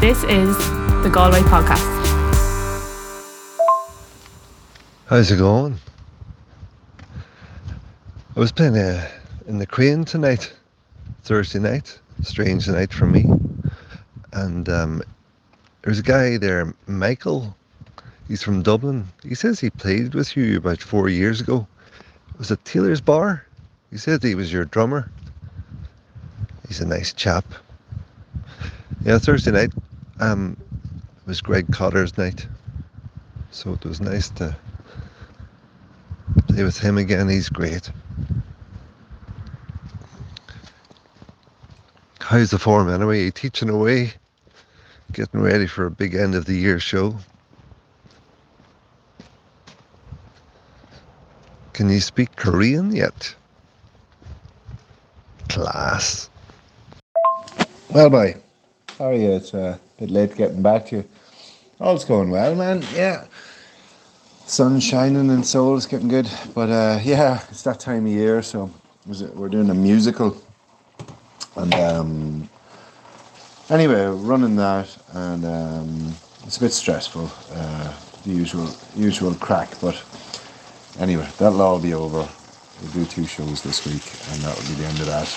This is the Galway Podcast. How's it going? I was playing uh, in the Crane tonight, Thursday night. Strange night for me. And um, was a guy there, Michael. He's from Dublin. He says he played with you about four years ago. It was at Taylor's Bar. He said he was your drummer. He's a nice chap. Yeah, Thursday night um, was Greg Cotter's night. So it was nice to play with him again. He's great. How's the form anyway? You teaching away? Getting ready for a big end of the year show? Can you speak Korean yet? Class. Well, bye. how are you? It's uh, bit late getting back to you. All's going well, man. Yeah. Sun's shining and soul's getting good. But uh, yeah, it's that time of year, so we're doing a musical. And um, anyway, running that, and um, it's a bit stressful, uh, the usual usual crack. But anyway, that'll all be over. We'll do two shows this week, and that will be the end of that.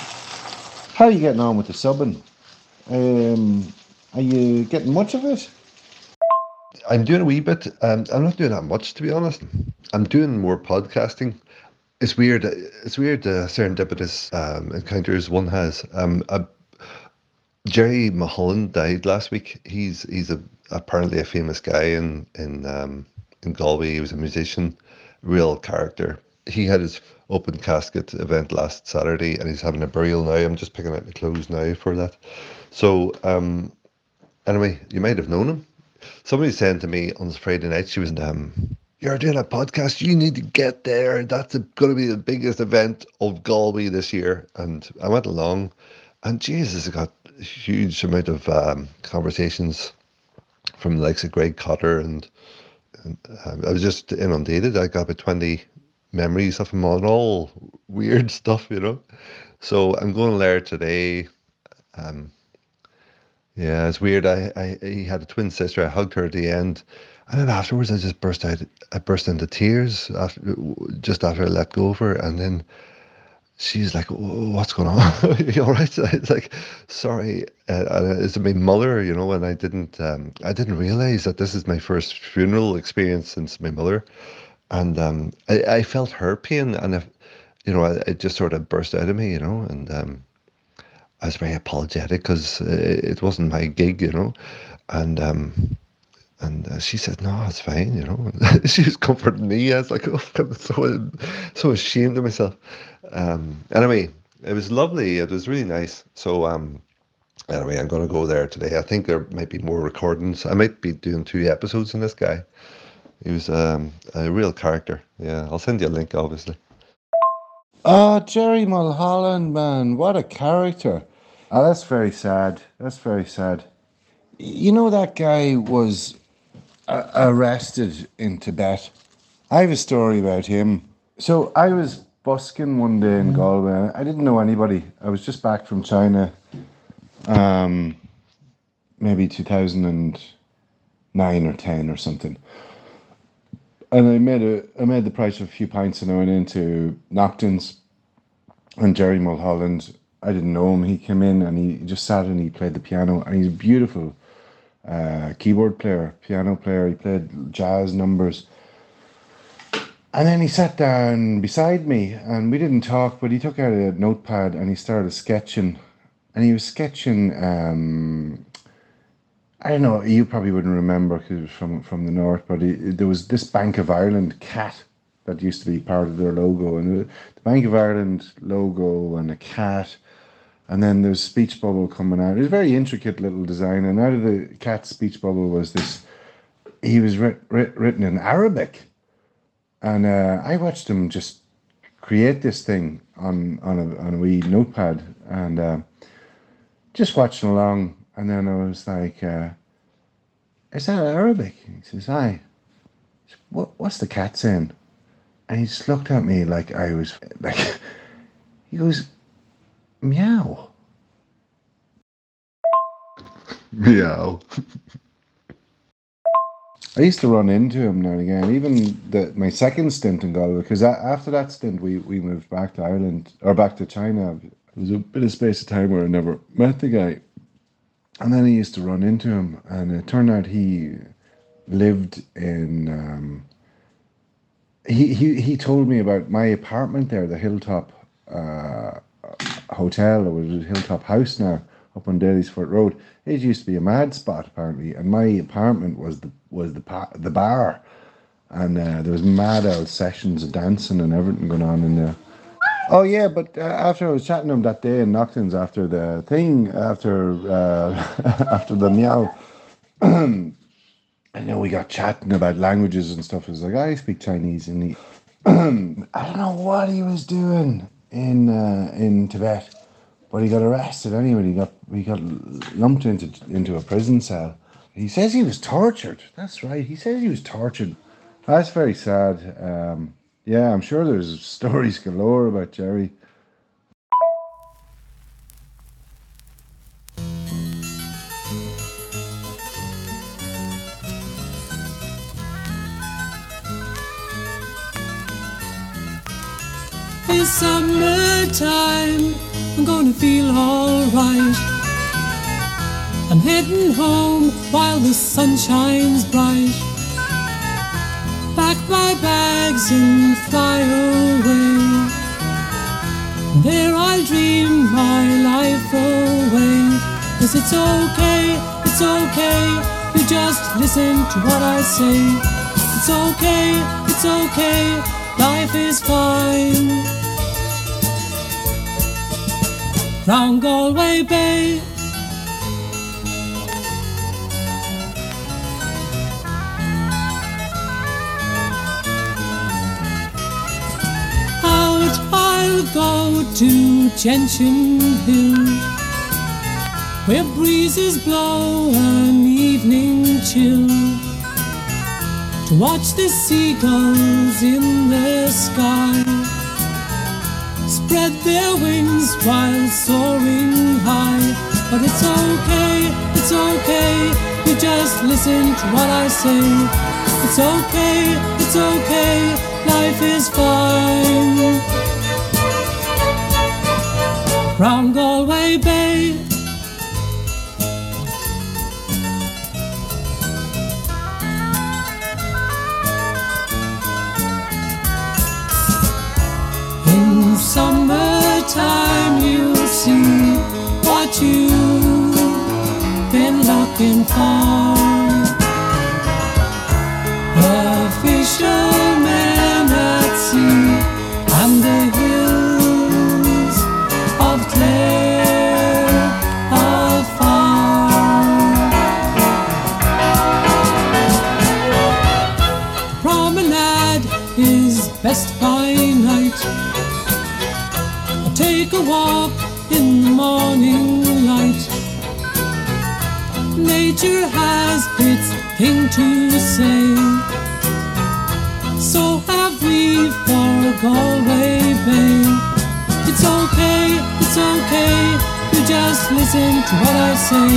How are you getting on with the subbing? Um, are you getting much of it? I'm doing a wee bit. Um, I'm not doing that much, to be honest. I'm doing more podcasting. It's weird. It's weird. Uh, serendipitous um, encounters one has. Um, Gerry Mulholland died last week. He's he's a, apparently a famous guy in in um, in Galway. He was a musician, real character. He had his open casket event last Saturday, and he's having a burial now. I'm just picking out the clothes now for that. So um, anyway, you might have known him. Somebody said to me on Friday night, she was um, you're doing a podcast. You need to get there. That's going to be the biggest event of Galway this year. And I went along, and Jesus, I got a huge amount of um, conversations from the likes of Greg Cotter, and, and um, I was just inundated. I got about 20 memories of him on all weird stuff, you know. So I'm going there today. Um, yeah, it's weird. I, I he had a twin sister. I hugged her at the end, and then afterwards, I just burst out. I burst into tears after just after I let go of her, and then she's like, "What's going on? you all right?" It's like, "Sorry, uh, it's my mother," you know, and I didn't. Um, I didn't realize that this is my first funeral experience since my mother, and um, I, I felt her pain, and if, you know, it just sort of burst out of me, you know, and um, I was very apologetic because it wasn't my gig, you know, and um, and uh, she said, "No, it's fine," you know. she was comforting me. I was like, "Oh, I'm so so ashamed of myself." Um, anyway, it was lovely. It was really nice. So um, anyway, I'm going to go there today. I think there might be more recordings. I might be doing two episodes on this guy. He was um, a real character. Yeah, I'll send you a link, obviously. Oh, Gerry Mulholland, man, what a character! Oh, that's very sad. That's very sad. You know that guy was uh, arrested in Tibet. I have a story about him. So I was busking one day in Galway. I didn't know anybody. I was just back from China, um, maybe two thousand and nine or ten or something. And I made a I made the price of a few pints and I went into Nocton's and Gerry Mulholland I didn't know him. He came in and he just sat and he played the piano and he's a beautiful uh, keyboard player, piano player. He played jazz numbers. And then he sat down beside me and we didn't talk, but he took out a notepad and he started sketching. And he was sketching, um, I don't know, you probably wouldn't remember because it was from, from the north, but he, there was this Bank of Ireland cat that used to be part of their logo. And the, the Bank of Ireland logo and a cat and then there's speech bubble coming out. It was a very intricate little design, and out of the cat's speech bubble was this. He was writ, writ, written in Arabic, and uh, I watched him just create this thing on on a on a wee notepad, and uh, just watching along. And then I was like, uh, "Is that Arabic?" He says, "Aye." What what's the cat saying? And he just looked at me like I was like. He goes, Meow. Meow. I used to run into him now and again. Even the my second stint in Galway, because after that stint, we, we moved back to Ireland or back to China. There was a bit of space of time where I never met the guy, and then I used to run into him, and it turned out he lived in. Um, he, he he told me about my apartment there, the Hilltop uh, Hotel, or was Hilltop House now, up on Dalysfort Road. It used to be a mad spot apparently, and my apartment was the was the pa- the bar, and uh, there was mad old sessions of dancing and everything going on in there. Oh yeah, but uh, after I was chatting to him that day in Knockton's after the thing, after uh, after the meow, I know we got chatting about languages and stuff. It was like I speak Chinese, and he, I don't know what he was doing in uh, in Tibet, but he got arrested anyway. He got he got lumped into into a prison cell he says he was tortured. That's right. He says he was tortured. That's very sad. Um, yeah, I'm sure there's stories galore about Gerry. It's summertime. I'm gonna feel alright. I'm heading home while the sun shines bright. Pack my bags and fly away. There I'll dream my life away. Cause it's okay, it's okay. You just listen to what I say. It's okay, it's okay. Life is fine. Round Galway Bay. Out I'll go to Gentian Hill, where breezes blow an evening chill, to watch the seagulls in the sky spread their wings while soaring high. But it's okay, it's okay, you just listen to what I say. It's okay, it's okay, life is fine From Galway Bay. Summertime, you'll see what you've been looking for. Fishermen walk in the morning light. Nature has its thing to say. So have we for Galway Bay. It's okay, it's okay. You just listen to what I say.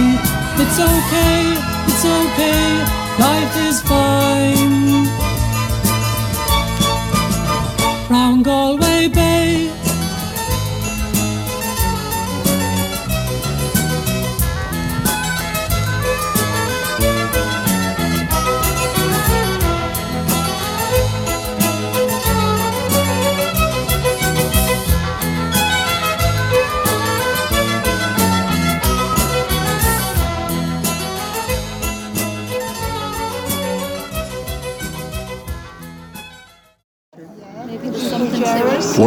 It's okay, it's okay. Life is fine round Galway Bay.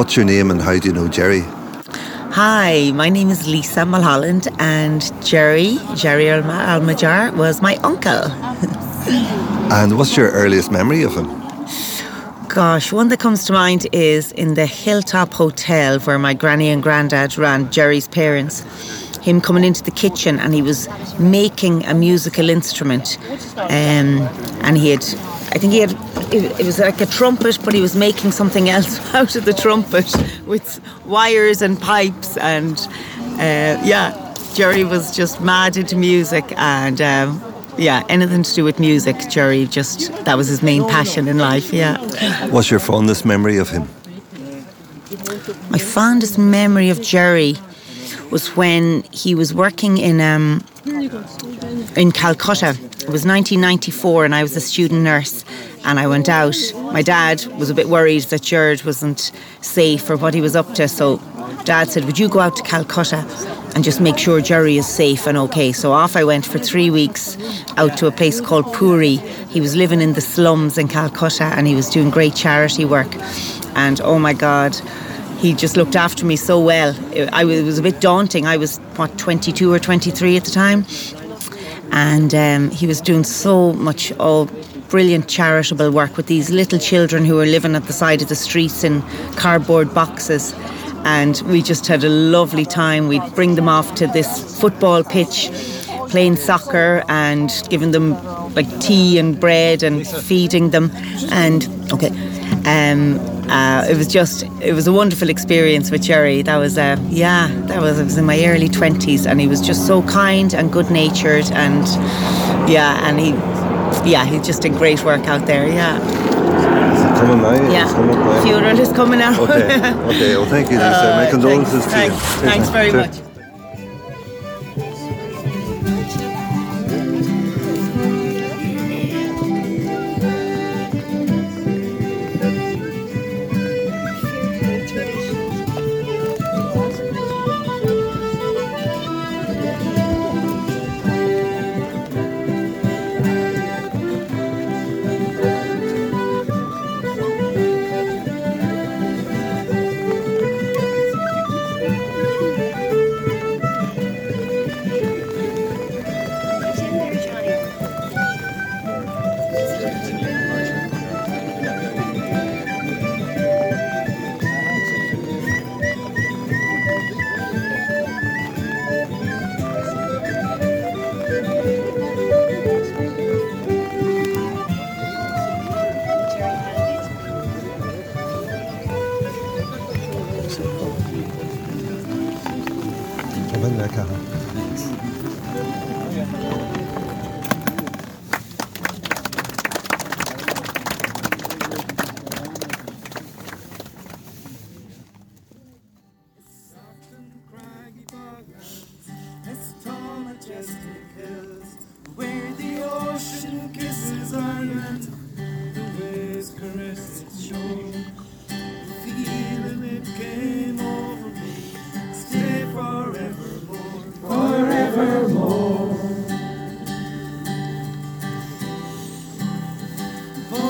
What's your name and how do you know Gerry? Hi, my name is Lisa Mulholland, and Gerry, Jarír al-Majar, was my uncle. and what's your earliest memory of him? Gosh, one that comes to mind is in the Hilltop Hotel where my granny and granddad ran Gerry's parents. Him coming into the kitchen and he was making a musical instrument. Um, and he had I think he had it, was like a trumpet, but he was making something else out of the trumpet with wires and pipes and uh, yeah. Gerry was just mad into music and. Um, yeah, anything to do with music, Gerry just that was his main passion in life. Yeah. What's your fondest memory of him? My fondest memory of Gerry was when he was working in um, in Calcutta. It was 1994, and I was a student nurse. And I went out. My dad was a bit worried that Gerard wasn't safe or what he was up to, so Dad said, "Would you go out to Calcutta and just make sure Gerry is safe and okay?" So off I went for three weeks out to a place called Puri. He was living in the slums in Calcutta, and he was doing great charity work. And oh my God, he just looked after me so well. It, I, it was a bit daunting. I was, what, 22 or 23 at the time. And um, he was doing so much, oh, brilliant charitable work with these little children who were living at the side of the streets in cardboard boxes. And we just had a lovely time. We'd bring them off to this football pitch, playing soccer and giving them like tea and bread and feeding them. And, okay. Um, uh, it was just it was a wonderful experience with Gerry. That was uh, yeah, that was I was in my early twenties, and he was just so kind and good natured, and yeah, and he yeah he just did great work out there. Yeah. Is it coming now? Yeah, It's coming now? funeral is coming out. Okay, okay. Well, thank you. Uh, My condolences thanks, to you. thanks, Cheers, thanks very much.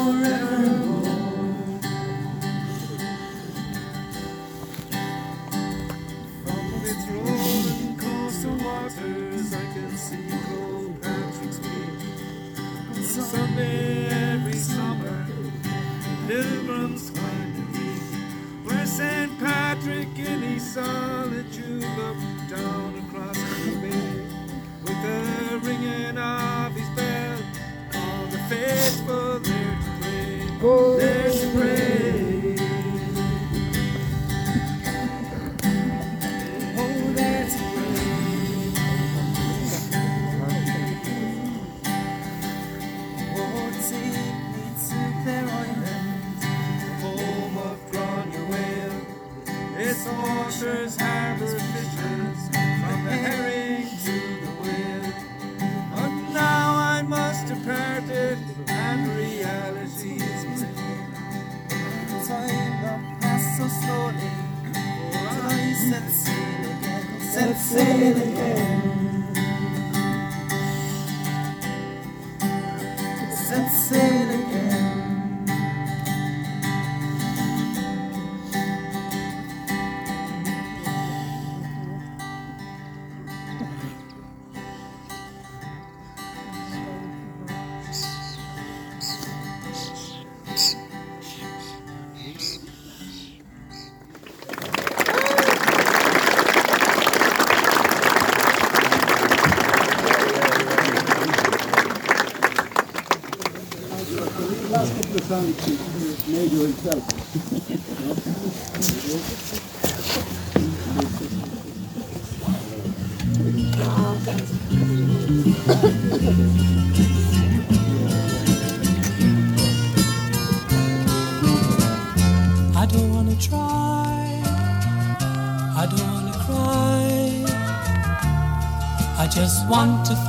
Forevermore.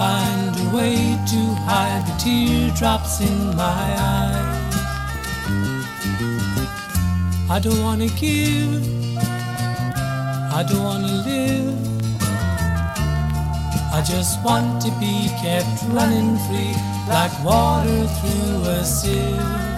Find a way to hide the teardrops in my eyes. I don't wanna give. I don't wanna live. I just want to be kept running free like water through a sieve.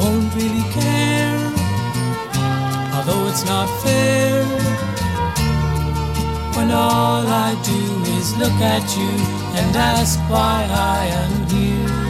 Don't really care, although it's not fair. When all I do is look at you and ask why I am here.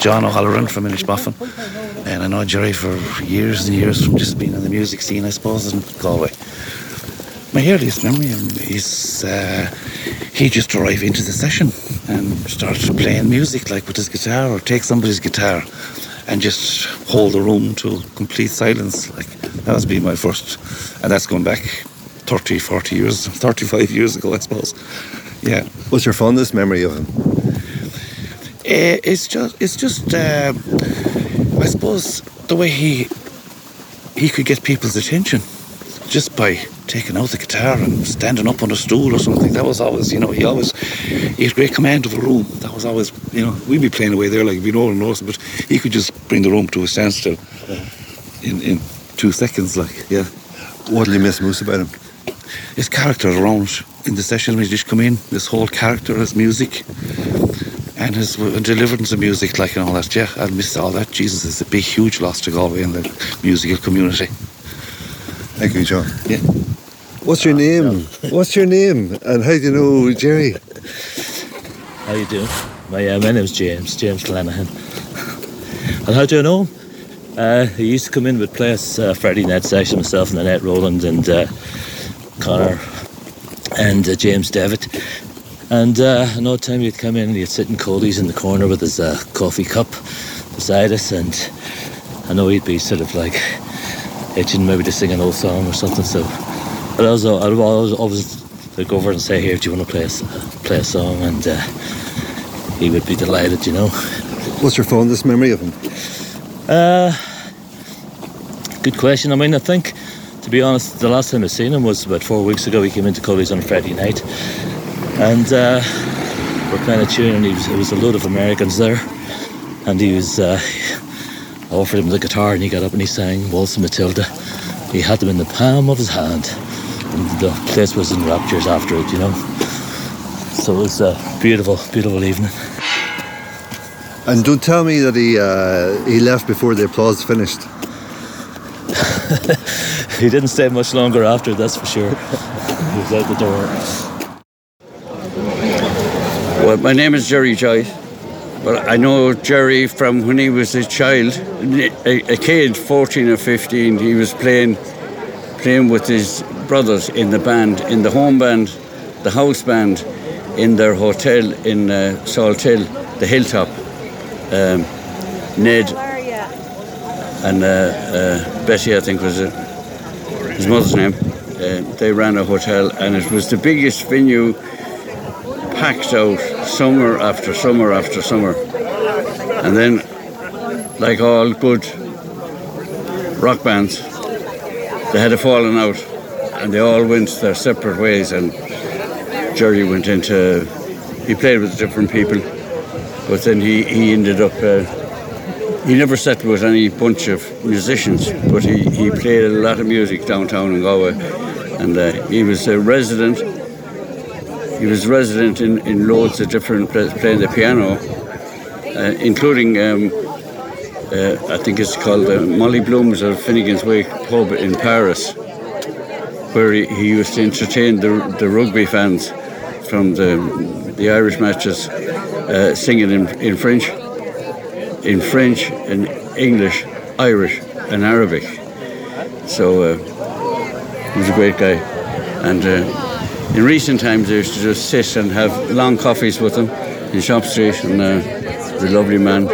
John O'Halloran from Inishbofin, and I know Gerry for years and years from just being in the music scene, I suppose, in Galway. My earliest memory is uh, he just drive into the session and start playing music, like with his guitar, or take somebody's guitar and just hold the room to complete silence. Like that was being my first, and that's going back 30, 40 years, 35 years ago, I suppose. Yeah. What's your fondest memory of him? Eh, it's just it's just uh, I suppose the way he he could get people's attention just by taking out the guitar and standing up on a stool or something. That was always, you know, he always he had great command of a room. That was always, you know, we'd be playing away there like we know and knows, but he could just bring the room to a standstill in in two seconds. Like, yeah, What do you miss most about him? his character around in the session when he just come in. This whole character, his music, and his w- deliverance of music, like and all that. Yeah, I miss all that. Jesus, it's a big, huge loss to Galway and the musical community. Thank you, John. Yeah. What's your name? What's your name? And how do you know Gerry? How you doing? My uh, my name's James, James Clanahan. And how do you know him? Uh, he used to come in with play us uh, Friday night session, myself and Annette Rowland and uh, Connor and uh, James Devitt. And uh, another time he'd come in and he'd sit in Cody's in the corner with his uh, coffee cup beside us and I know he'd be sort of like itching maybe to sing an old song or something. So but I was I would always, always like, go over and say, "Here, do you want to play a, play a song?" And uh, he would be delighted, you know. What's your fondest memory of him? Uh, good question. I mean, I think, to be honest, the last time I seen him was about four weeks ago. He came into Cully's on a Friday night, and uh, we're playing a tune, and he was, there was a load of Americans there, and he was. Uh, I offered him the guitar, and he got up and he sang "Waltz of Matilda." He had them in the palm of his hand, and the place was in raptures after it, you know. So it was a beautiful, beautiful evening. And don't tell me that he uh, he left before the applause finished. He didn't stay much longer after, that's for sure. he was out the door. Well, my name is Jerry Joyce, but I know Gerry from when he was a child, a, a kid, 14 or 15. He was playing, playing with his brothers in the band, in the home band, the house band, in their hotel in uh, Salthill, the Hilltop. Um, Ned and uh, uh, Betty, I think was uh, his mother's name. Uh, they ran a hotel, and it was the biggest venue packed out summer after summer after summer. And then, like all good rock bands, they had a falling out and they all went their separate ways. And Gerry went into, he played with different people, but then he, he ended up, uh, he never settled with any bunch of musicians, but he, he played a lot of music downtown in Galway. And uh, he was a resident he was resident in, in loads of different places, playing the piano, uh, including, um, uh, I think it's called uh, Molly Bloom's or Finnegan's Wake pub in Paris, where he, he used to entertain the, the rugby fans from the, the Irish matches, uh, singing in, in French, in French and English, Irish and Arabic. So uh, he was a great guy. And uh, in recent times, I used to just sit and have long coffees with him in Shop Street, and uh, a lovely man,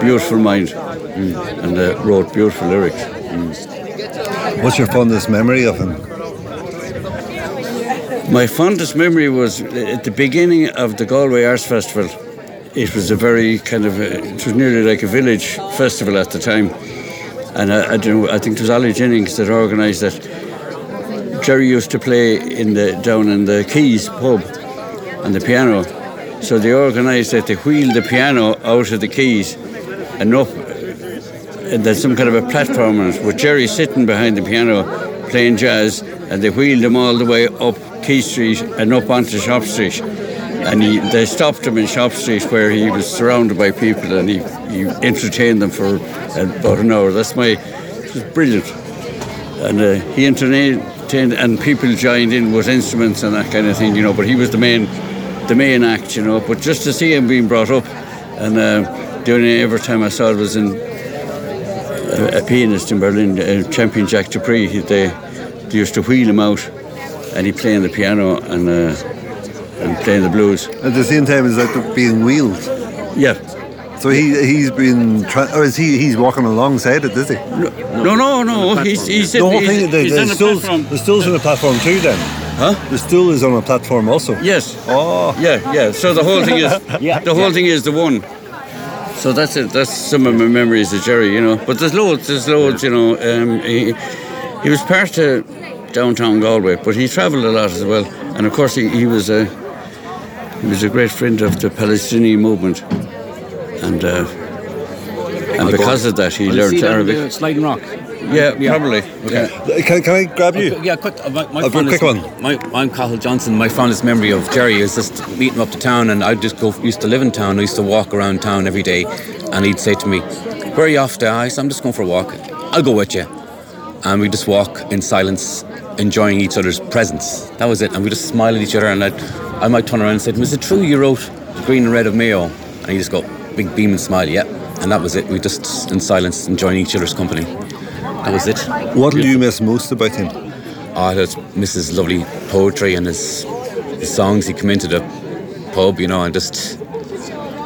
beautiful mind, mm, and uh, wrote beautiful lyrics. Mm. What's your fondest memory of him? My fondest memory was at the beginning of the Galway Arts Festival. It was a very kind of, a, it was nearly like a village festival at the time. And I, I, don't know, I think it was Ollie Jennings that organised that. Gerry used to play in the down in the Quays pub on the piano. So they organised that they wheeled the piano out of the Quays and up, and there's some kind of a platform on it with Gerry sitting behind the piano playing jazz, and they wheeled him all the way up Quay Street and up onto Shop Street. And he, they stopped him in Shop Street where he was surrounded by people and he, he entertained them for about an hour. That's my, it was brilliant. And uh, he entertained, and people joined in with instruments and that kind of thing, you know. But he was the main, the main act, you know. But just to see him being brought up, and uh, the only ever time I saw it was in a, a pianist in Berlin, uh, champion Jack Dupree. He, they, they used to wheel him out, and he playing the piano and uh, and playing the blues. At the same time as like being wheeled. Yeah. So he he's been tra- or is he he's walking alongside it, is he? No, no, no. He's he's, the whole he's, thing. The, he's the, on the stool's, platform. the stool's on the platform too. Then, Huh? The stool is on a platform also. Yes. Oh. Yeah, yeah. So the whole thing is Yeah, the whole thing is the one. So that's it. That's some of my memories of Gerry, you know. But there's loads. There's loads, you know. Um, he he was part of downtown Galway, but he travelled a lot as well. And of course, he, he was a he was a great friend of the Palestinian movement, and uh, and because of that, he learned Arabic. Sliding Rock. Yeah, probably. Yeah. Can, can I grab you? Yeah, quick. uh, My, my A very fondest- quick one. My, I'm Cathal Johnson. My fondest memory of Gerry is just meeting up to town, and I'd just go. Used to live in town. I used to walk around town every day, and he'd say to me, "Where are you off to?" I said, "I'm just going for a walk. I'll go with you." and we just walk in silence, enjoying each other's presence. That was it, and we just smile at each other. And I'd, I might turn around and say, "Was it true you wrote green and red of Mayo?" And he just go, big beam and smile, yeah. And that was it. We just in silence, enjoying each other's company. That was it. What do you miss most about him? Oh, I just miss his lovely poetry and his, his songs. He come into the pub, you know, and just.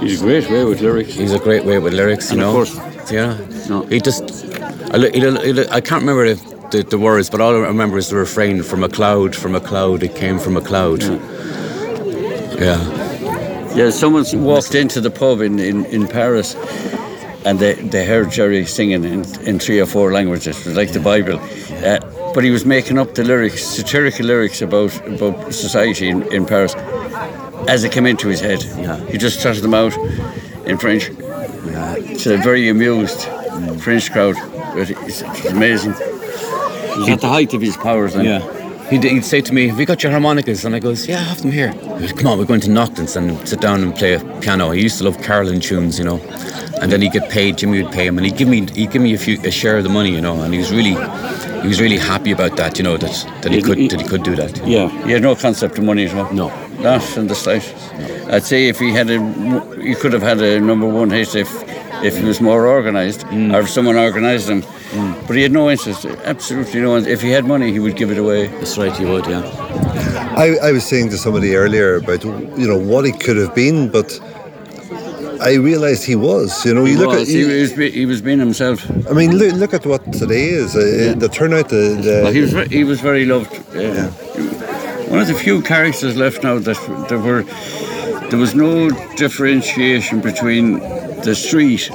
He's a great way with lyrics. He's a great way with lyrics, you And of know. course- yeah. No. He just. I, li- he he I can't remember the, the, the words, but all I remember is the refrain from a cloud, from a cloud, it came from a cloud. Yeah. Yeah, someone walked into the pub in, in, in Paris and they, they heard Gerry singing in, in three or four languages, it was like the Bible. Uh, but he was making up the lyrics, satirical lyrics about, about society in, in Paris as it came into his head. Yeah. He just trotted them out in French. It's a very amused French crowd. But It's, it's amazing. He's at the height of his powers then. Yeah. He'd, he'd say to me, Have you got your harmonicas? And I goes, Yeah, I have them here. He goes, Come on, we're going to Noctons and sit down and play a piano. He used to love Carolan tunes, you know. And then he'd get paid, Jimmy would pay him, and he'd give me he'd give me a few a share of the money, you know, and he was really he was really happy about that, you know, that, that he He- could he- that he could do that. Yeah, he had no concept of money at all. No. Not in the slightest. I'd say if he had a, he could have had a number one hit if, if he was more organised, mm. or if someone organised him. But he had no interest, absolutely no interest. If he had money, he would give it away. That's right, he would, yeah. I, I was saying to somebody earlier about you know what he could have been, but I realised he was. You know, you he, look was, at he, you, was, be- he was being himself. I mean, look, look at what today is. Uh, The turnout, the, the Well, he was ve- he was very loved. Uh, One of the few characters left now that there were there was no differentiation between the street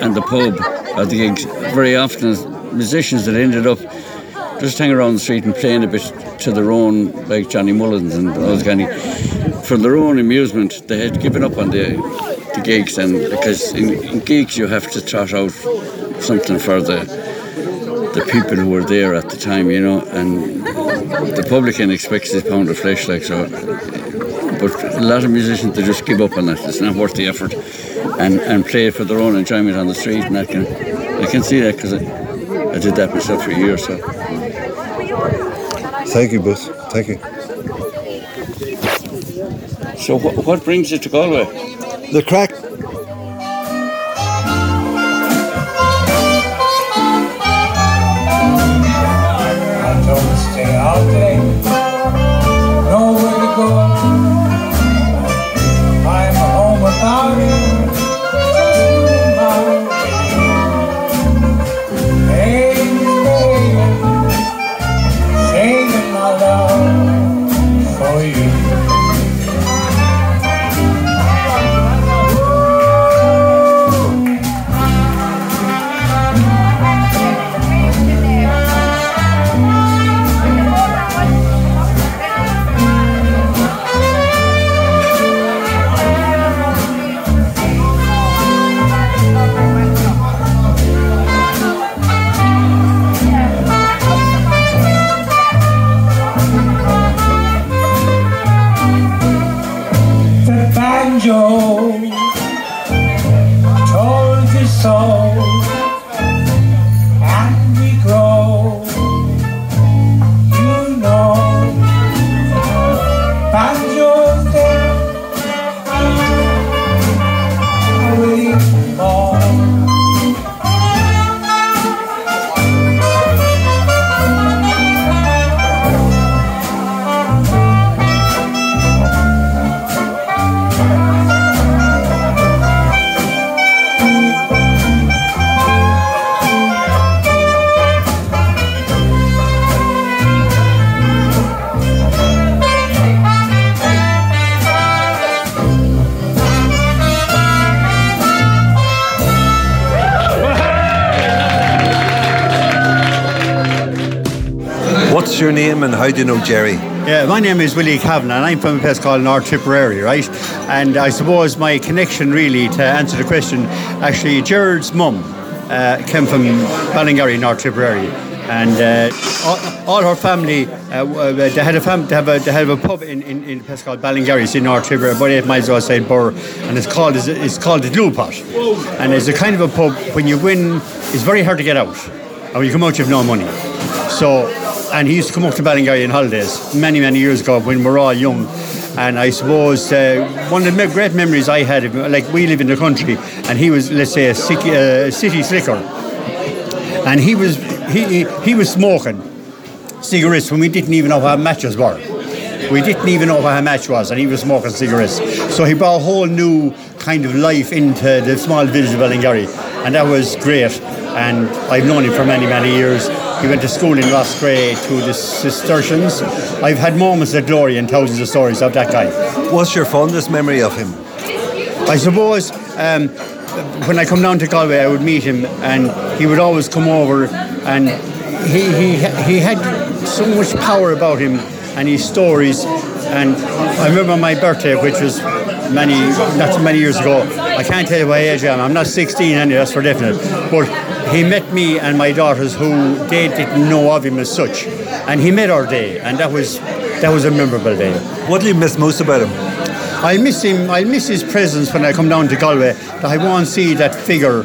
and the pub or the gigs. Very often, musicians that ended up just hanging around the street and playing a bit to their own, like Johnny Mullins and those kind of, for their own amusement, they had given up on the the gigs and because in, in gigs you have to trot out something for the the people who were there at the time, you know, and the publican expects his pound of flesh, like so. But a lot of musicians they just give up on that. It's not worth the effort, and and play for their own enjoyment on the street. And I can I can see that because I, I did that myself for years. So Thank you, both. Thank you. so what, what brings you to Galway? The crack. What's your name and how do you know Gerry? Yeah, my name is Willie Kavanagh and I'm from a place called North Tipperary, right? And I suppose my connection really to answer the question, actually Gerard's mum uh, came from Ballingarry, North Tipperary. And uh, all, all her family, uh, uh, they had a fam- they have a, they have a pub in, in, in a place called Ballingarry, in North Tipperary, about eight miles outside Birr, and it's called it's, it's called the Glue Pot. And it's a kind of a pub when you win, it's very hard to get out. And when you come out, you have no money. So, and he used to come up to Ballingarry in holidays many, many years ago when we were all young. And I suppose uh, one of the great memories I had, of, like we live in the country, and he was, let's say, a city, uh, city slicker, and he was he, he, was smoking cigarettes when we didn't even know what matches were. We didn't even know what a match was, and he was smoking cigarettes. So he brought a whole new kind of life into the small village of Ballingarry, and that was great. And I've known him for many, many years. He went to school in Roscrea to the Cistercians. I've had moments of glory and thousands of stories of that guy. What's your fondest memory of him? I suppose um, when I come down to Galway, I would meet him, and he would always come over, and he he he had so much power about him and his stories. And I remember my birthday, which was many not so many years ago. I can't tell you my age I am. I'm not 16 anyway, that's for definite. But he met me and my daughters, who they didn't know of him as such, and he met our day, and that was that was a memorable day. What do you miss most about him? I miss him. I miss his presence when I come down to Galway. That I won't see that figure,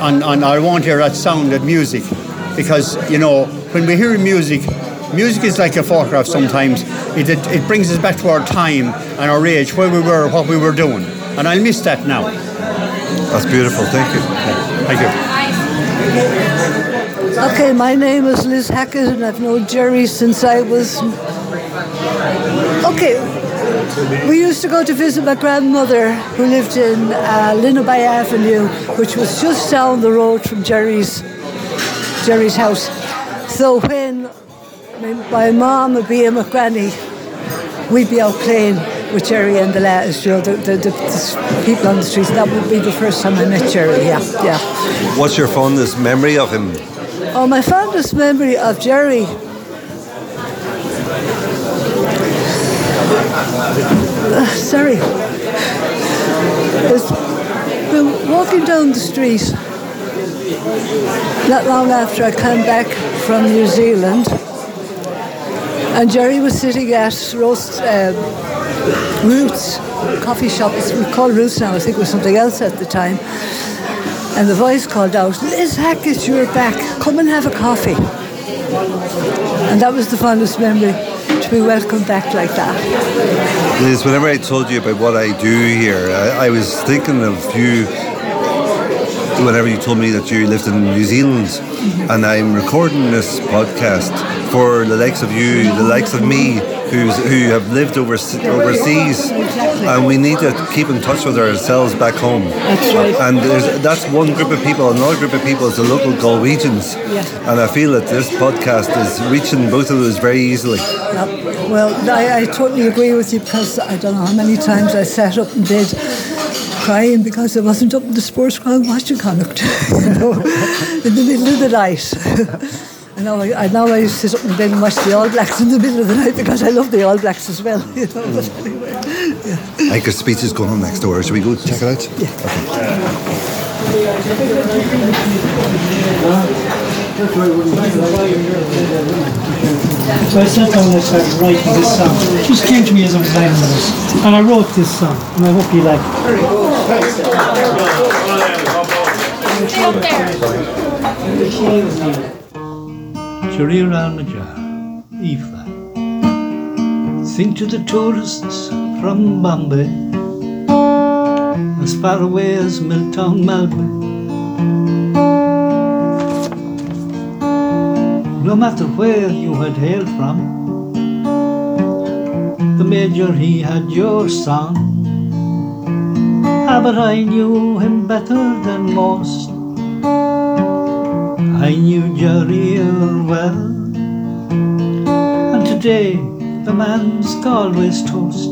and, and I won't hear that sound of music, because you know when we hear music, music is like a photograph. Sometimes it, it it brings us back to our time and our age, where we were, what we were doing, and I miss that now. That's beautiful. Thank you. Thank you. Okay, my name is Liz Hackett, and I've known Gerry since I was. Okay, we used to go to visit my grandmother who lived in uh, Lenaboy Avenue, which was just down the road from Gerry's Gerry's house. So when my- mom would be with Granny, we'd be out playing with Gerry and the lads, you know, the, the, the, the people on the streets. That would be the first time I met Gerry. Yeah, yeah. What's your fondest memory of him? Oh, my fondest memory of Gerry. Uh, sorry. We were walking down the street not long after I came back from New Zealand, and Gerry was sitting at Roast um, Roots coffee shop. It's we call Roots now. I think it was something else at the time. And the voice called out, Liz Hackett, you're back. Come and have a coffee. And that was the fondest memory to be welcomed back like that. Liz, whenever I told you about what I do here, I, I was thinking of you whenever you told me that you lived in New Zealand. Mm-hmm. And I'm recording this podcast for the likes of you, the likes of me, who's, who have lived overs overseas. And we need to keep in touch with ourselves back home. That's right. And there's, that's one group of people. Another group of people is the local Galwegians. Yeah. And I feel that this podcast is reaching both of those very easily. Yep. Well, I, I totally agree with you because I don't know how many times I sat up in bed crying because I wasn't up in the sports ground watching Connacht, you know, in the middle of the night. And now I, I now I sit up in bed and watch the All Blacks in the middle of the night because I love the All Blacks as well. You know, but mm. anyway, yeah. I think a speech is going on next door. Should we go check it out? Yeah. Okay. So I sat down and I started writing this song. It just came to me as I was writing this. And I wrote this song, and I hope you like it. Jarír al Majar, E flat. Sing to the tourists from Bombay, as far away as Milltown, Melbourne. no matter where you had hailed from. The major, he had your song. Ah, but I knew him better than most. I knew Jarír well. And today, the man's Galway's toast.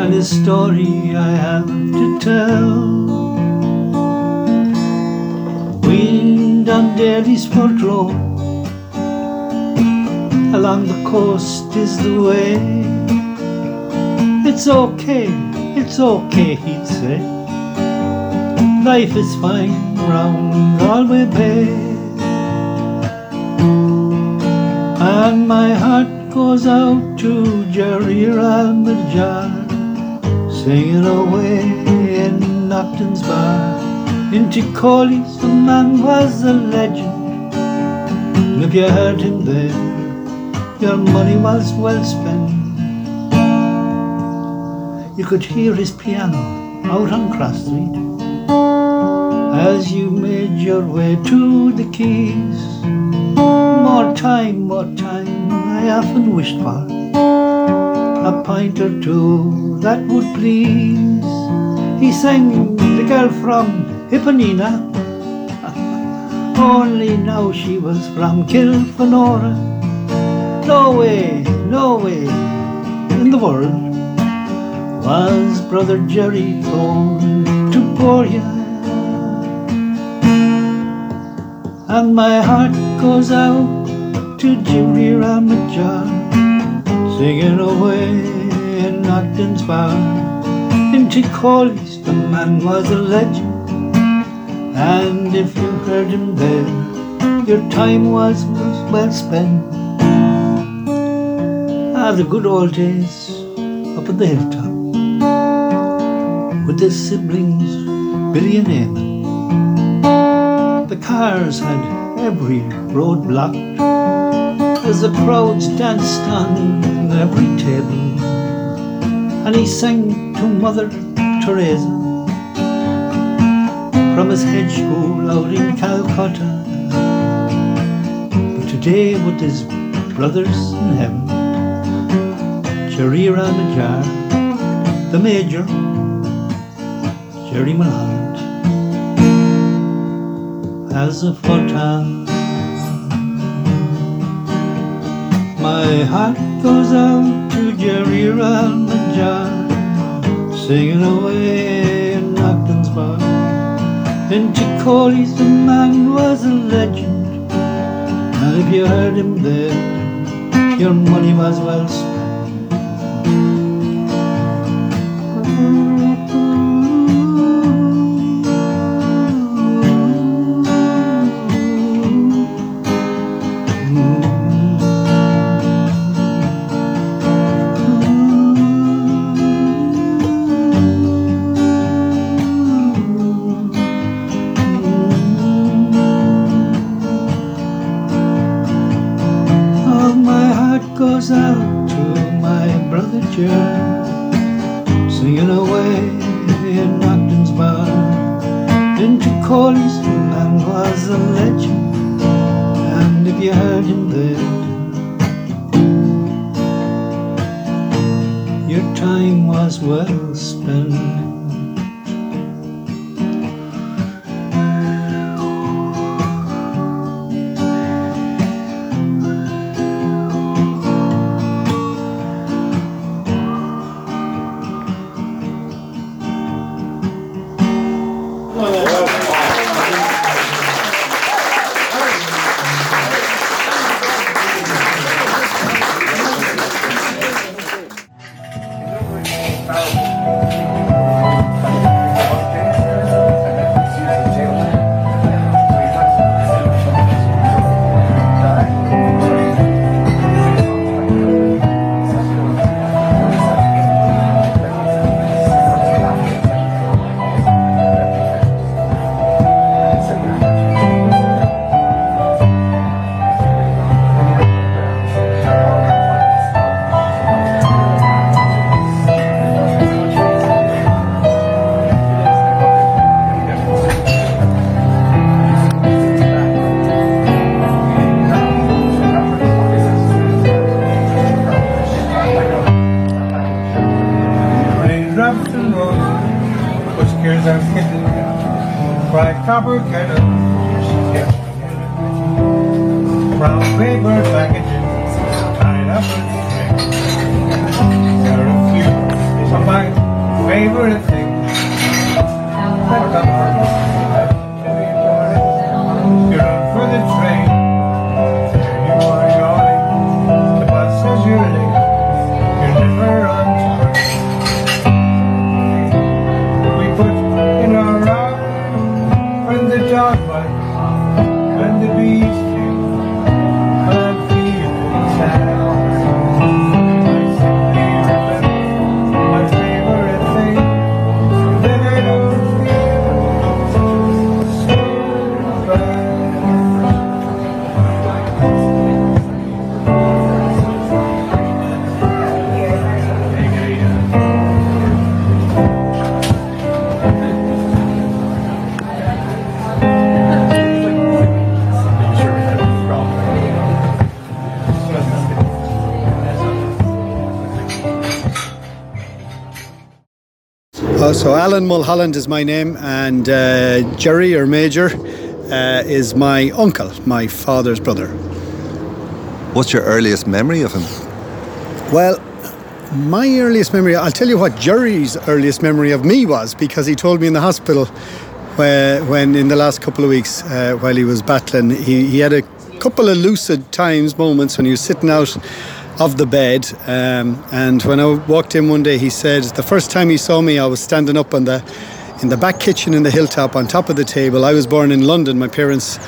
And his story I have to tell. Wind on Dalysfort Road along the coast is the way. It's okay, it's okay, he'd say. Life is fine round Galway Bay. And my heart goes out to Jarír al-Majar, singing away in Naughton's bar. In Tigh Chóilí's, the man was a legend And if you heard him there, your money was well spent. You could hear his piano out on Cross Street as you made your way to the Quays. More time, more time, I often wished for a pint or two that would please. He sang the girl from Ipanema, only now she was from Kilfenora. No way, no way in the world was brother Jerry going to Boria. And my heart goes out to Jarír al-Majar, singing away in Ogden's bar. In Tigh Chóilí's, the man was a legend, and if you heard him there, your time was, was well spent. Ah, the good old days up at the hilltop with their siblings, Billy and Eamon. Cars had every road blocked as the crowds danced on every table. And he sang to Mother Teresa from his hedge school out in Calcutta. But today, with his brothers in heaven, Jarír al-Majar, the Major, Gerry Mulholland, as a fortune. My heart goes out to Jarír al-Majar, singing away in Ogden's bar. In Tigh Chóilí's, the man was a legend, and if you heard him there, your money was well spent. So Alan Mulholland is my name, and uh, Gerry or Major uh, is my uncle, my father's brother. What's your earliest memory of him? Well, my earliest memory, I'll tell you what Gerry's earliest memory of me was because he told me in the hospital where, when in the last couple of weeks uh, while he was battling, he, he had a couple of lucid times, moments when he was sitting out of the bed. Um, and when I walked in one day, he said the first time he saw me, I was standing up on the in the back kitchen in the hilltop on top of the table. I was born in London. My parents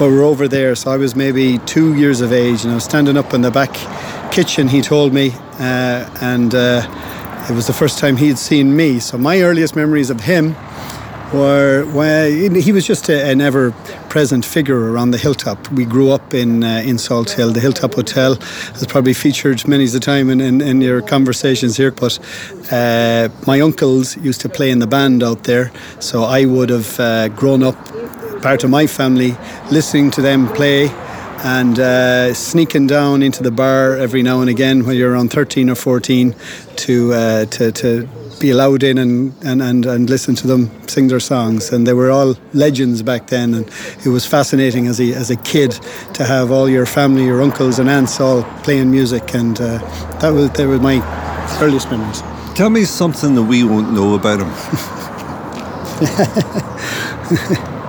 were over there, so I was maybe two years of age, and I was standing up in the back kitchen. He told me, uh, and uh, it was the first time he had seen me. So my earliest memories of him were when he was just a, an ever-present figure around the hilltop. We grew up in uh, in Salthill. The Hilltop Hotel has probably featured many a time in, in, in your conversations here. But uh, my uncles used to play in the band out there, so I would have uh, grown up part of my family listening to them play and uh, sneaking down into the bar every now and again when you're around 13 or 14 to uh, to, to be allowed in and, and, and, and listen to them sing their songs. And they were all legends back then. And it was fascinating as a, as a kid to have all your family, your uncles and aunts all playing music. And uh, that was, they were my earliest memories. Tell me something that we won't know about him.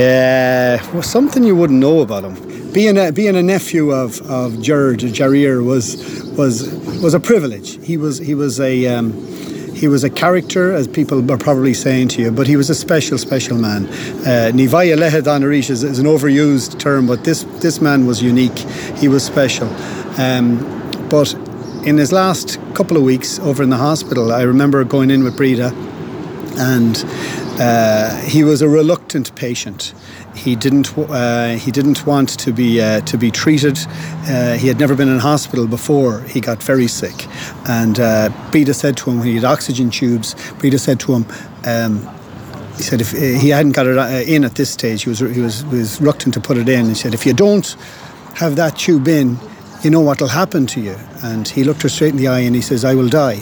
Uh, well, something you wouldn't know about him. Being a, being a nephew of, of George was was was a privilege. He was he was a um, he was a character, as people are probably saying to you, but he was a special, special man. Uh, Nivaya Arish is, is an overused term, but this this man was unique. He was special. Um, but in his last couple of weeks over in the hospital, I remember going in with Breda, and uh, he was a reluctant patient. He didn't. Uh, he didn't want to be uh, to be treated. Uh, he had never been in hospital before. He got very sick, and uh, Breda said to him when he had oxygen tubes. Breda said to him. Um, he said if he hadn't got it uh, in at this stage, he was he was was reluctant to put it in. He said if you don't have that tube in, you know what will happen to you. And he looked her straight in the eye and he says, I will die.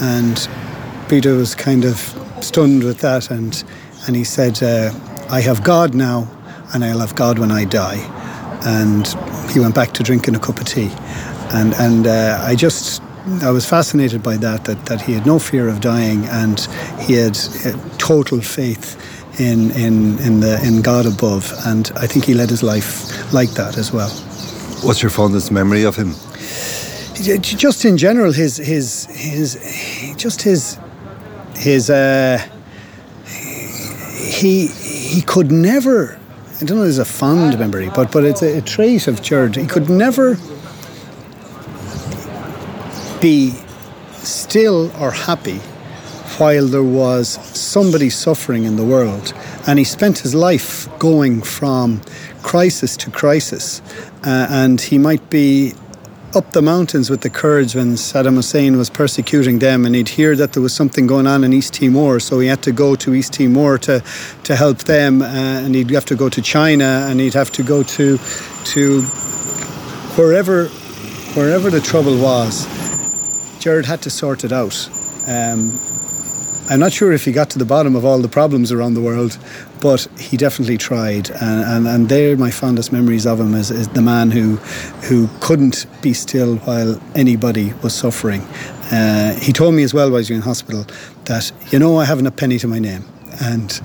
And Peter was kind of stunned with that and and he said, uh, I have God now and I'll have God when I die. And he went back to drinking a cup of tea. And and uh, I just I was fascinated by that, that that he had no fear of dying and he had uh, total faith in in in the in God above and I think he led his life like that as well. What's your fondest memory of him? just in general his his his just his his uh he he could never I don't know if it's a fond memory but but it's a, a trait of George he could never be still or happy while there was somebody suffering in the world. And he spent his life going from crisis to crisis. Uh, and he might be up the mountains with the Kurds when Saddam Hussein was persecuting them, and he'd hear that there was something going on in East Timor, so he had to go to East Timor to to help them, uh, and he'd have to go to China, and he'd have to go to to wherever wherever the trouble was. Gerard had to sort it out. Um, I'm not sure if he got to the bottom of all the problems around the world, but he definitely tried. And, and, and they're my fondest memories of him is, is the man who, who couldn't be still while anybody was suffering. Uh, he told me as well while I was in hospital that, you know, I haven't a penny to my name. And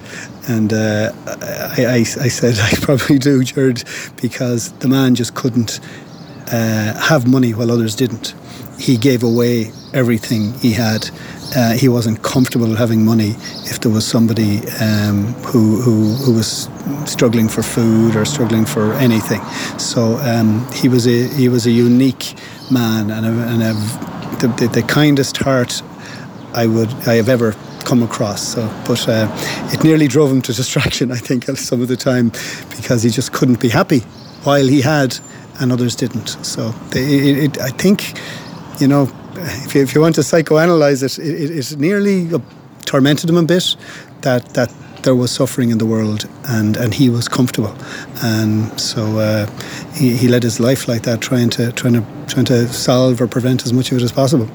and uh, I, I, I said, I probably do, Gerard, because the man just couldn't uh, have money while others didn't. He gave away everything he had uh, he wasn't comfortable having money if there was somebody um, who, who, who was struggling for food or struggling for anything. So um, he was a he was a unique man and, a, and a, the, the, the kindest heart I would I have ever come across. So, but uh, it nearly drove him to distraction. I think some of the time because he just couldn't be happy while he had and others didn't. So they, it, it, I think you know if you, if you want to psychoanalyze it, it, it, it nearly tormented him a bit that that there was suffering in the world and, and he was comfortable. And so uh, he, he led his life like that trying to trying to trying to solve or prevent as much of it as possible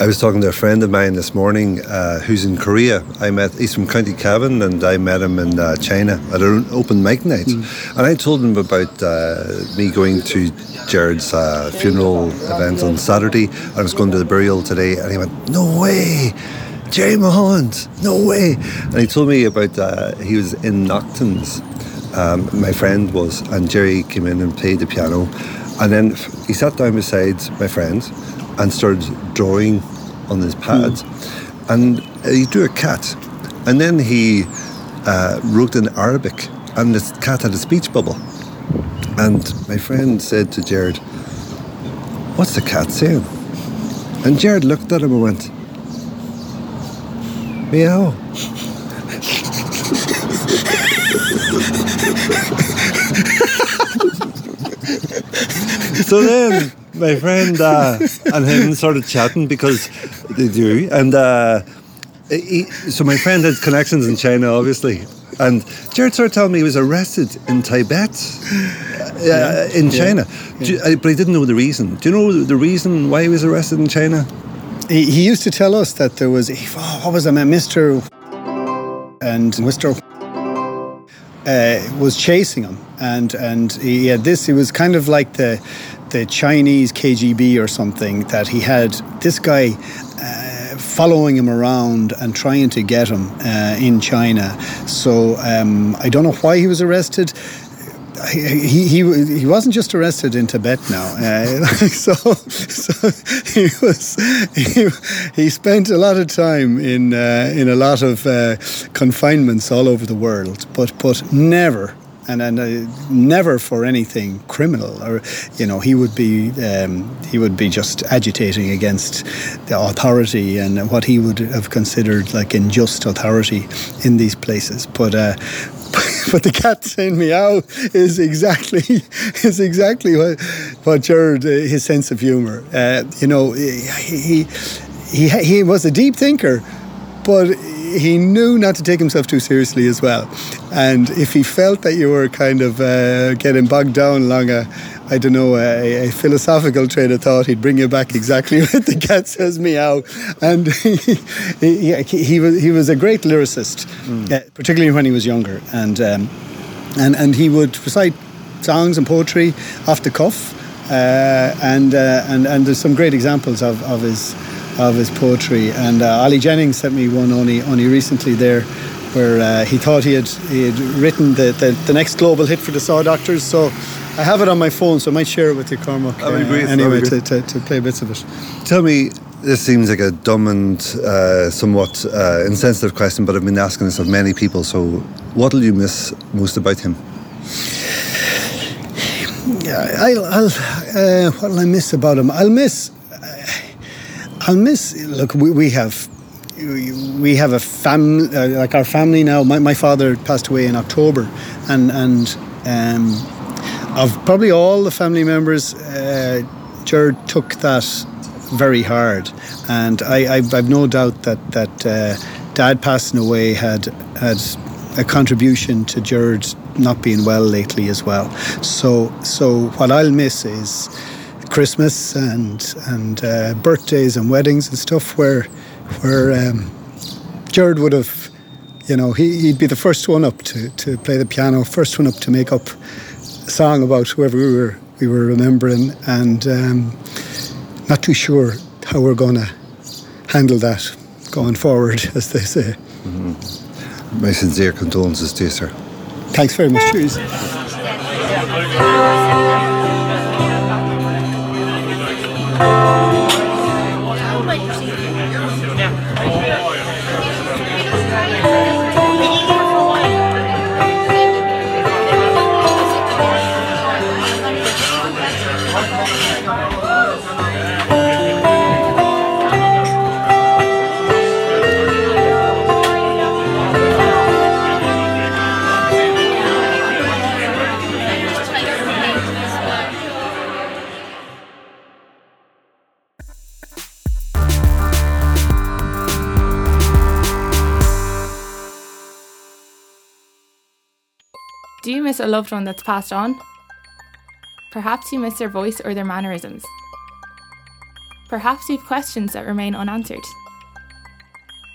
I was talking to a friend of mine this morning uh, who's in Korea. I met he's from County Cavan, and I met him in uh, China at an open mic night. And I told him about uh, me going to Gerard's uh, funeral event on Saturday. I was going to the burial today, and he went, "No way." Gerry Mulholland, no way. And he told me about uh, he was in Naughtons. Um, my friend was, and Gerry came in and played the piano. And then he sat down beside my friend and started drawing on his pad. And uh, he drew a cat. And then he uh, wrote in Arabic, and the cat had a speech bubble. And my friend said to Gerard, What's the cat saying? And Gerard looked at him and went, Meow. so then my friend uh, and him started chatting because they do, and uh, he, so my friend had connections in China, obviously, and Gerard started telling me he was arrested in Tibet, uh, in Yeah. China, Do you- uh, but he didn't know the reason. Do you know the reason why he was arrested in China? He, he used to tell us that there was, oh, what was it, Mr. and Mr. Uh, was chasing him, and and he had this. He was kind of like the the Chinese KGB or something. That he had this guy uh, following him around and trying to get him uh, in China. So um, I don't know why he was arrested. He, he, he, wasn't just arrested in Tibet now. Uh, so so he, was, he, he spent a lot of time in, uh, in a lot of uh, confinements all over the world, but, but never. And, and uh, never for anything criminal, or you know, he would be um, he would be just agitating against the authority and what he would have considered like unjust authority in these places. But uh, but the cat saying meow is exactly is exactly what what Gerard uh, his sense of humor. Uh, you know, he, he he he was a deep thinker, but he knew not to take himself too seriously as well. And if he felt that you were kind of uh, getting bogged down along a I don't know, a, a philosophical train of thought. He'd bring you back exactly what the cat says meow. And he, he, he, was, he was a great lyricist, uh, particularly when he was younger. And, um, and, and he would recite songs and poetry off the cuff. Uh, and, uh, and, and there's some great examples of, of, his, of his poetry. And uh, Ollie Jennings sent me one only, only recently there where uh, he thought he had, he had written the, the, the next global hit for the Saw Doctors. So I have it on my phone, so I might share it with you, Cormac. Uh, that'd Anyway, to, to, to play bits of it. Tell me, this seems like a dumb and uh, somewhat uh, insensitive question, but I've been asking this of many people. So, what will you miss most about him? Yeah, I'll, I'll uh, what'll I miss about him? I'll miss. I'll miss. Look, we, we have. We have a family, uh, like our family now. My, my father passed away in October, and and um, of probably all the family members, uh, Gerard took that very hard, and I, I've, I've no doubt that that uh, Dad passing away had had a contribution to Gerard not being well lately as well. So so what I'll miss is Christmas and and uh, birthdays and weddings and stuff where where um, Gerard would have, you know, he, he'd be the first one up to, to play the piano, first one up to make up a song about whoever we were we were remembering, and um, not too sure how we're going to handle that going forward, as they say. My sincere condolences to you, sir. Thanks very much. Cheers. A loved one that's passed on? Perhaps you miss their voice or their mannerisms. Perhaps you've questions that remain unanswered.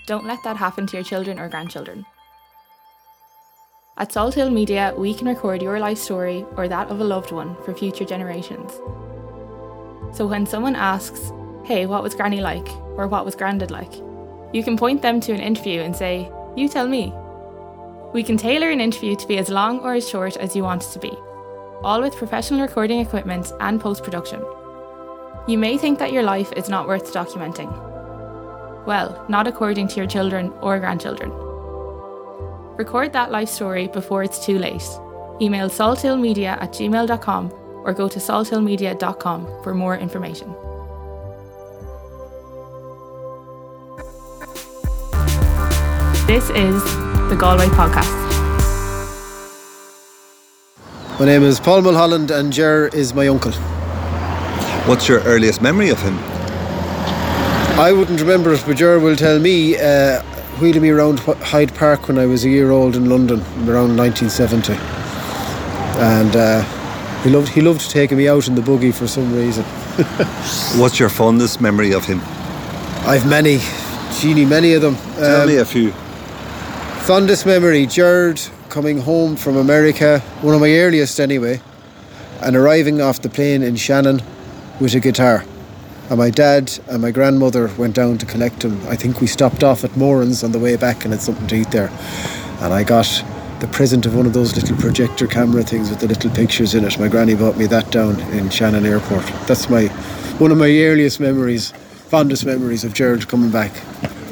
Don't let that happen to your children or grandchildren. At Salt Hill Media, we can record your life story or that of a loved one for future generations. So when someone asks, hey, what was Granny like? Or what was Grandad like? You can point them to an interview and say, you tell me. We can tailor an interview to be as long or as short as you want it to be, all with professional recording equipment and post production. You may think that your life is not worth documenting. Well, not according to your children or grandchildren. Record that life story before it's too late. Email salthillmedia at gmail.com or go to salthillmedia.com for more information. This is the Galway Podcast. My name is Paul Mulholland and Ger is my uncle. What's your earliest memory of him? I wouldn't remember it, but Ger will tell me uh, wheeling me around Hyde Park when I was a year old in London, around 1970. And uh, he loved he loved taking me out in the buggy for some reason. What's your fondest memory of him? I've many, Genie, many of them. Tell Um, me a few. Fondest memory, Gerard coming home from America, one of my earliest anyway, and arriving off the plane in Shannon with a guitar. And my dad and my grandmother went down to collect him. I think we stopped off at Moran's on the way back and had something to eat there. And I got the present of one of those little projector camera things with the little pictures in it. My granny bought me that down in Shannon Airport. That's my one of my earliest memories, fondest memories of Gerard coming back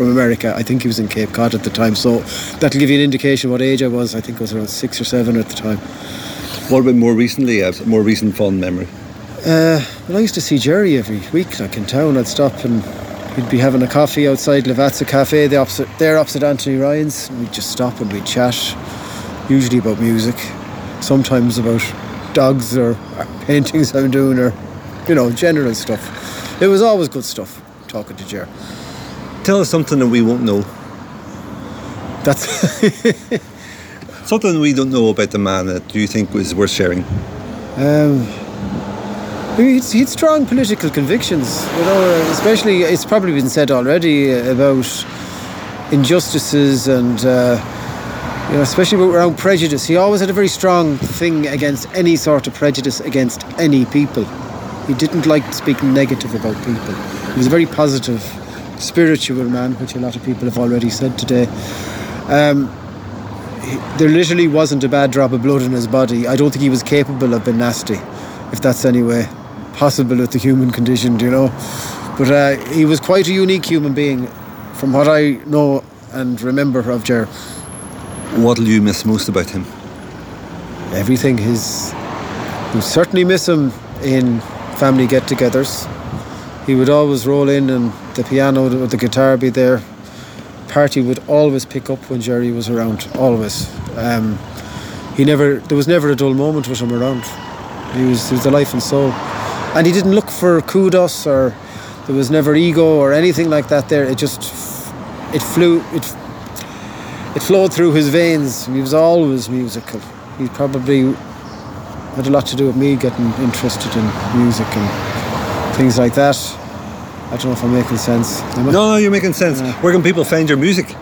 from America. I think he was in Cape Cod at the time, so that'll give you an indication what age I was. I think I was around six or seven at the time. What about more recently? A more recent fond memory? Uh, well, I used to see Gerry every week, like in town. I'd stop and we'd be having a coffee outside Lavazza Cafe, the opposite, there opposite Anthony Ryan's. And we'd just stop and we'd chat, usually about music, sometimes about dogs or paintings I'm doing, or you know, general stuff. It was always good stuff talking to Gerry. Tell us something that we won't know. That's something we don't know about the man that you think was worth sharing. Um, he'd, he'd strong political convictions, you know, especially, it's probably been said already about injustices and, uh, you know, especially around prejudice. He always had a very strong thing against any sort of prejudice against any people. He didn't like speaking negative about people. He was very positive, spiritual man, which a lot of people have already said today. Um, he- there literally wasn't a bad drop of blood in his body. I don't think he was capable of being nasty, if that's any way possible with the human condition, do you know? But uh, he was quite a unique human being, from what I know and remember of Ger. What'll you miss most about him? Everything. His, you certainly miss him in family get-togethers. He would always roll in, and the piano or the guitar be there. Party would always pick up when Gerry was around. Always. Um, he never. There was never a dull moment with him around. He was. He was the life and soul, and he didn't look for kudos or there was never ego or anything like that. There, it just it flew. It it flowed through his veins. He was always musical. He probably had a lot to do with me getting interested in music and things like that. I don't know if I'm making sense. I? No, you're making sense. Where can people find your music?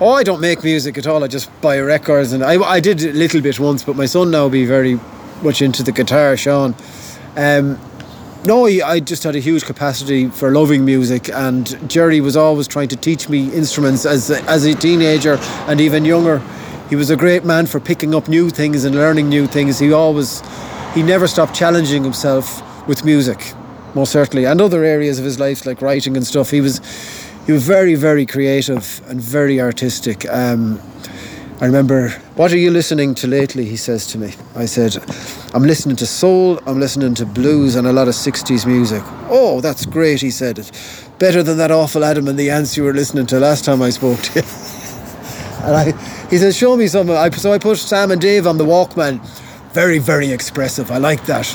Oh, I don't make music at all. I just buy records, and I, I did a little bit once, but my son now will be very much into the guitar, Sean. Um, no, I just had a huge capacity for loving music, and Gerry was always trying to teach me instruments as a, as a teenager and even younger. He was a great man for picking up new things and learning new things. He always, he never stopped challenging himself with music, most certainly, and other areas of his life like writing and stuff. He was, he was very, very creative and very artistic. Um, I remember, what are you listening to lately? He says to me. I said, I'm listening to soul, I'm listening to blues and a lot of 60s music. Oh, that's great, he said. It's better than that awful Adam and the Ants you were listening to last time I spoke to you. and I, he said, show me some. I, so I put Sam and Dave on the Walkman. Very, very expressive. I like that.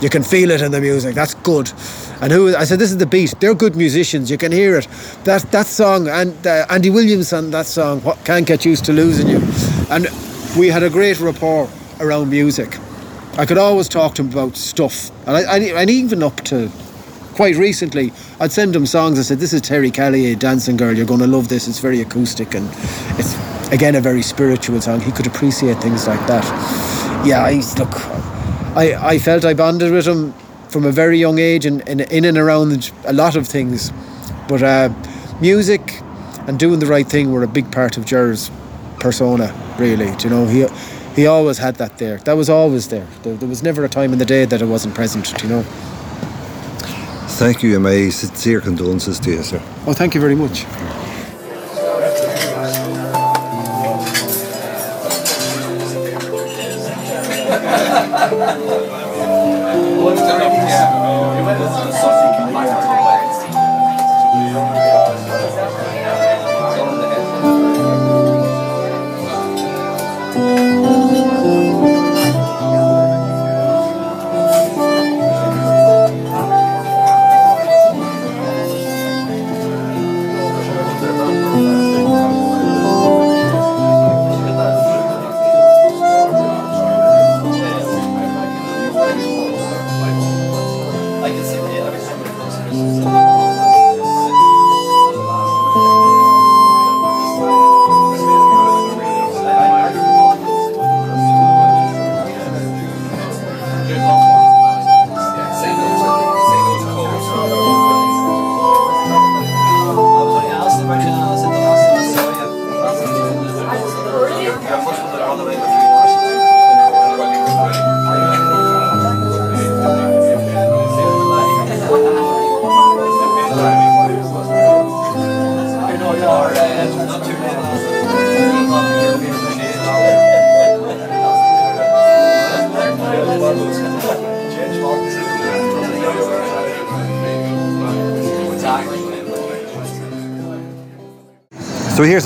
You can feel it in the music. That's good. And who? I said, this is the beat. They're good musicians. You can hear it. That that song and uh, Andy Williams on that song. What can't get used to losing you. And we had a great rapport around music. I could always talk to him about stuff, and I, I, and even up to quite recently, I'd send him songs. I said, "This is Terry Callier, Dancing Girl. You're going to love this. It's very acoustic and it's again a very spiritual song." He could appreciate things like that. Yeah, I look. I I felt I bonded with him from a very young age and, and in and around a lot of things, but uh, music and doing the right thing were a big part of Jer's persona. Really, Do you know he. He always had that there. That was always there. there. There was never a time in the day that it wasn't present, do you know. Thank you, and my sincere condolences to you, sir. Oh, thank you very much.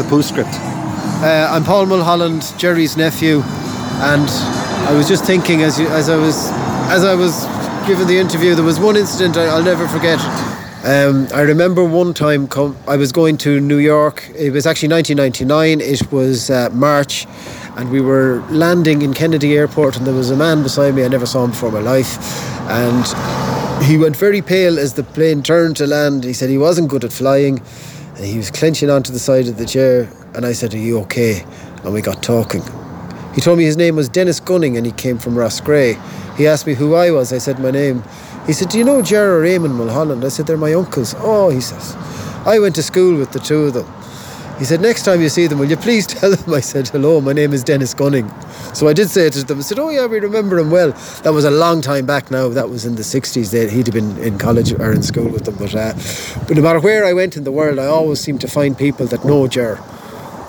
Postscript. Uh, I'm Paul Mulholland, Gerry's nephew, and I was just thinking as you, as I was as I was giving the interview, there was one incident I, I'll never forget. Um, I remember one time com- I was going to New York. It was actually 1999. It was uh, March, and we were landing in Kennedy Airport, and there was a man beside me. I never saw him before in my life, and he went very pale as the plane turned to land. He said he wasn't good at flying, and he was clenching onto the side of the chair. And I said, "Are you okay?" And we got talking. He told me his name was Dennis Gunning and he came from Roscrea. He asked me who I was. I said my name. He said, Do you know Ger Raymond Mulholland? I said, They're my uncles. Oh, he says. I went to school with the two of them. He said, Next time you see them, will you please tell them? I said, Hello, my name is Dennis Gunning. So I did say it to them. I said, Oh, yeah, we remember him well. That was a long time back now. That was in the 60s. They, he'd have been in college or in school with them. But, uh, but no matter where I went in the world, I always seem to find people that know Jer.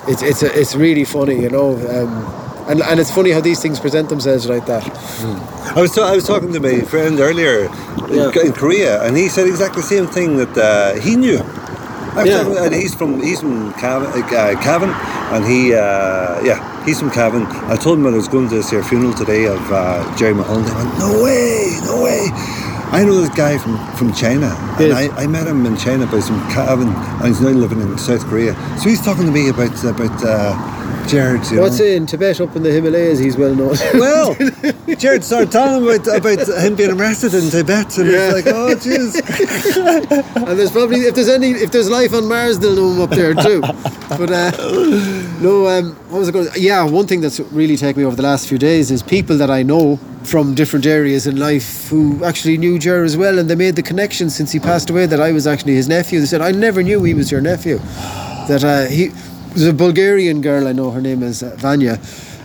It's, it's, a, it's really funny, you know. Um, and, and it's funny how these things present themselves like that. I was, I was talking to my friend earlier in, in Korea, and he said exactly the same thing that uh, he knew. Yeah. talking- and he's from he's from Cavan, uh, Cavan and he uh, yeah he's from Cavan. I told him I was going to this here funeral today of uh, Gerry Mulholland. He went, no way, no way. I know this guy from, from China, and Yes. I, I met him in China, but he's from Cavan, and he's now living in South Korea. So he's talking to me about about uh, Gerard. You What's know. in Tibet up in the Himalayas? He's well known. Well, Gerard started telling him about, about him being arrested in Tibet, and Yeah. he's like, "Oh, jeez." and there's probably if there's any if there's life on Mars, they'll know him up there too. But uh, no, um, what was it going? to Yeah, one thing that's really taken me over the last few days is people that I know from different areas in life who actually knew Jer as well, and they made the connection since he passed away that I was actually his nephew. They said I never knew he was your nephew. That uh, he there's a Bulgarian girl I know. Her name is uh, Vanya.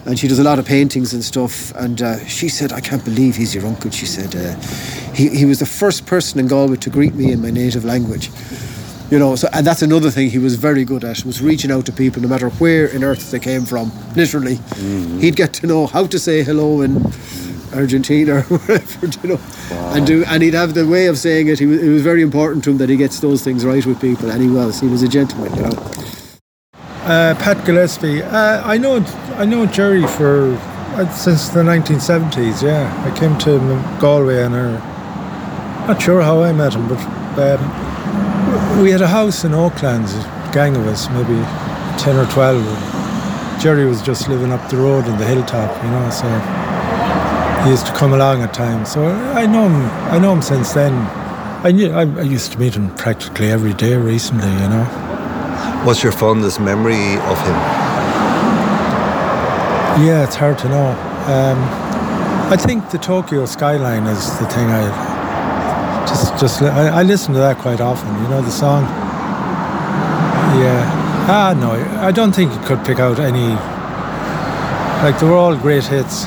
And she does a lot of paintings and stuff. And uh, she said, I can't believe he's your uncle. She said, uh, he, he was the first person in Galway to greet me in my native language. You know, so and that's another thing he was very good at was reaching out to people no matter where in earth they came from. Literally, he'd get to know how to say hello in Argentina or wherever, you know, and do and he'd have the way of saying it. He was, it was very important to him that he gets those things right with people, and he was. He was a gentleman, you know. Uh, Pat Gillespie. Uh, I know I know Gerry for uh, since the 1970s. Yeah, I came to Galway and uh, not sure how I met him, but um, we had a house in Oaklands, a gang of us, maybe 10 or 12. and Gerry was just living up the road in the hilltop, you know, so he used to come along at times. So I know him. I know him since then. I knew I, I used to meet him practically every day recently. You know. What's your fondest memory of him? Yeah, it's hard to know. Um, I think the Tokyo skyline is the thing I just just I, I listen to that quite often. You know the song. Yeah. Ah no, I don't think you could pick out any. Like they were all great hits.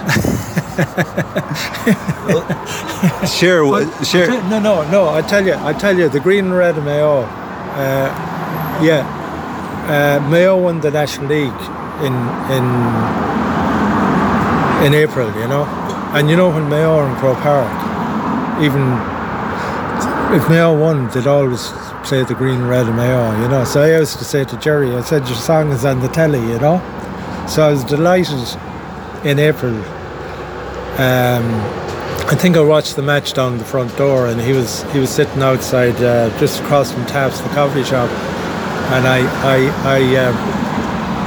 share, share. No, no, no. I tell you, I tell you, the green and red of Mayo. Uh, yeah, uh, Mayo won the National League in in in April. You know, and you know when Mayo and Croke Park, even if Mayo won, they'd always play the green and red of Mayo. You know, so I used to say to Gerry, I said your song is on the telly. You know, so I was delighted in April. Um, I think I watched the match down the front door, and he was he was sitting outside uh, just across from Taps, the coffee shop, and I I I, um,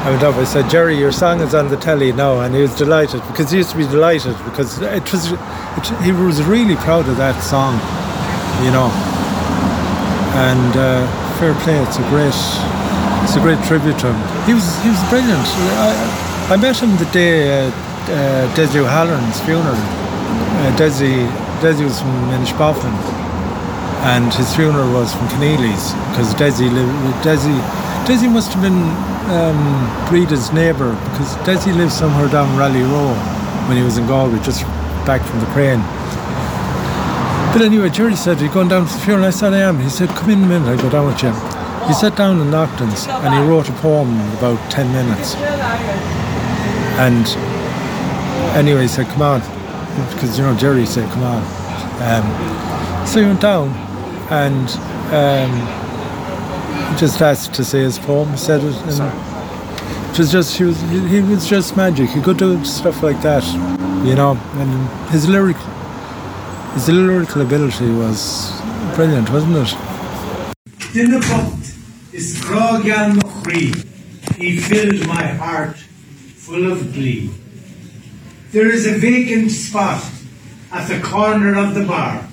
I went up. I said, Gerry, your song is on the telly now, and he was delighted because he used to be delighted because it was it, he was really proud of that song, you know. And uh, fair play, it's a great it's a great tribute to him. He was he was brilliant. I, I met him the day uh, uh, Desi O'Halloran's funeral. Uh, Desi, Desi was from Inishbofin and his funeral was from Keneally's because Desi Desi, Desi must have been um, Breda's neighbour because Desi lived somewhere down Raleigh Row when he was in Galway, just back from the crane. But anyway, Gerry said, Are you going down to the funeral? I said, I am. He said, Come in a minute, I'll go down with you. He sat down in Naughtons and he wrote a poem in about 10 minutes. And anyway, he said, Come on. Because, you know, Gerry said, Come on. Um, so he went down and um, just asked to see his poem. He said it. And it was just, he was, he was just magic. He could do stuff like that, you know. And his lyric, his lyrical ability was brilliant, wasn't it? Dinne pot is Krogan Machri. He filled my heart full of glee. There is a vacant spot at the corner of the bar.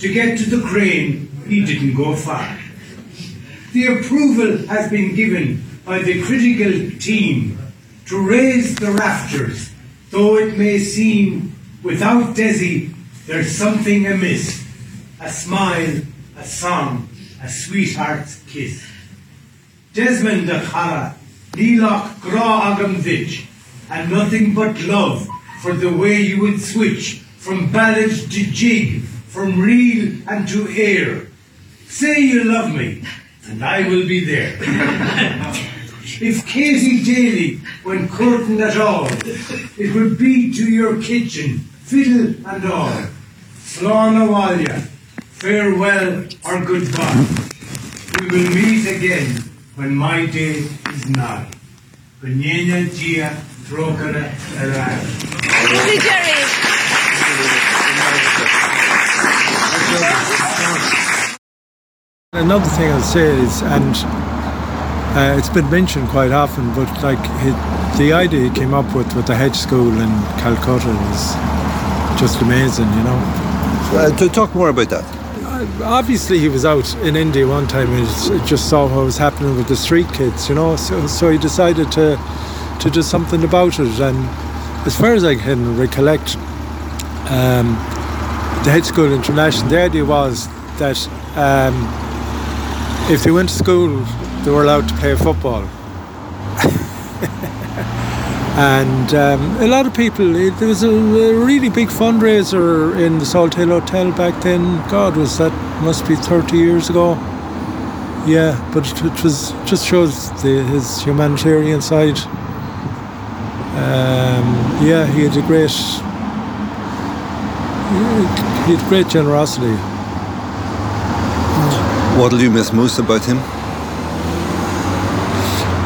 To get to the crane, he didn't go far. The approval has been given by the critical team to raise the rafters, though it may seem without Desi there's something amiss. A smile, a song, a sweetheart's kiss. Desmond de Chara, Neeloch Gra Agam and nothing but love for the way you would switch from ballad to jig, from reel and to air. Say you love me, and I will be there. if Katie Daly went courting at all, it would be to your kitchen, fiddle and all. Slán Awalia, farewell or goodbye. We will meet again when my day is nigh. Ganyena Gia Trokara Arai. Easy, Gerry. Another thing I'll say is, and uh, it's been mentioned quite often, but like he, the idea he came up with with the hedge school in Calcutta is just amazing, you know. Uh, to talk more about that. Obviously, he was out in India one time and just saw what was happening with the street kids, you know. So, so he decided to to do something about it. And as far as I can recollect, um, the Hedge School International, the idea was that um, if they went to school, they were allowed to play football. and um, a lot of people, it, there was a, a really big fundraiser in the Salthill Hotel back then. God, was that must be 30 years ago? Yeah, but it, it was just shows the, his humanitarian side. Um, yeah, he had a great, he had great generosity. What'll you miss most about him?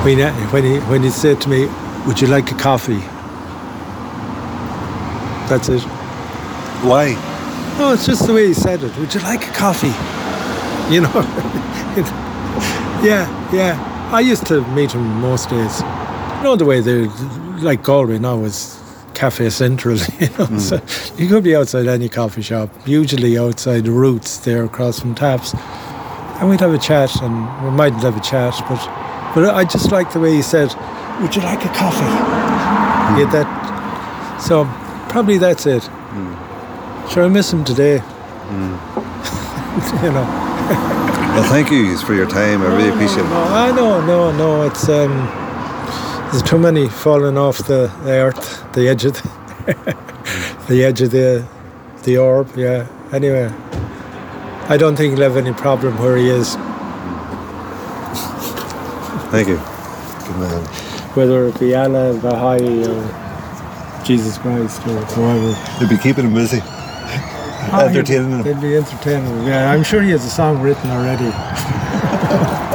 When he, when he when he said to me, "Would you like a coffee?" That's it. Why? No, it's just the way he said it. Would you like a coffee? You know. yeah, yeah. I used to meet him most days. You know the way they like Galway now is Cafe Central. You know, hmm. so you could be outside any coffee shop. Usually outside the Roots there across from Taps, and we'd have a chat, and we mightn't have a chat, but but I just like the way he said, "Would you like a coffee?" Hmm. You get that. So probably that's it. Hmm. Sure, I miss him today. Hmm. you know. Well, thank you for your time. I really appreciate No, it. I know, no, no. It's um, there's too many falling off the, the earth, the edge of the, the edge of the the orb. Yeah. Anyway, I don't think he'll have any problem where he is. Thank you. Good man. Whether it be Allah, Baha'i, or Jesus Christ, or whoever. You'll be keeping him busy. Ah, Entertaining him. They'd be entertaining. him. Yeah, I'm sure he has a song written already.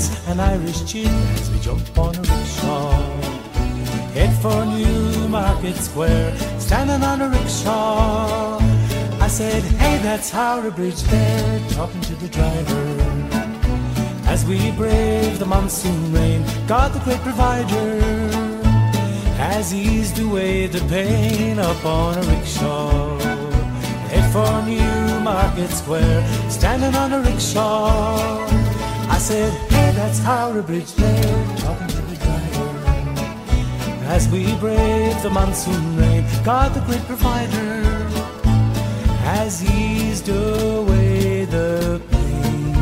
dance an Irish jig as we jump on a rickshaw. Head for New Market Square, standing on a rickshaw. I said, hey, that's Howrah Bridge there, talking to the driver. As we brave the monsoon rain, God the great provider has eased away the pain up on a rickshaw. Head for New Market Square, standing on a rickshaw. I said, that's Howrah Bridge there, talking to the driver. As we brave the monsoon rain, God the great provider has eased away the pain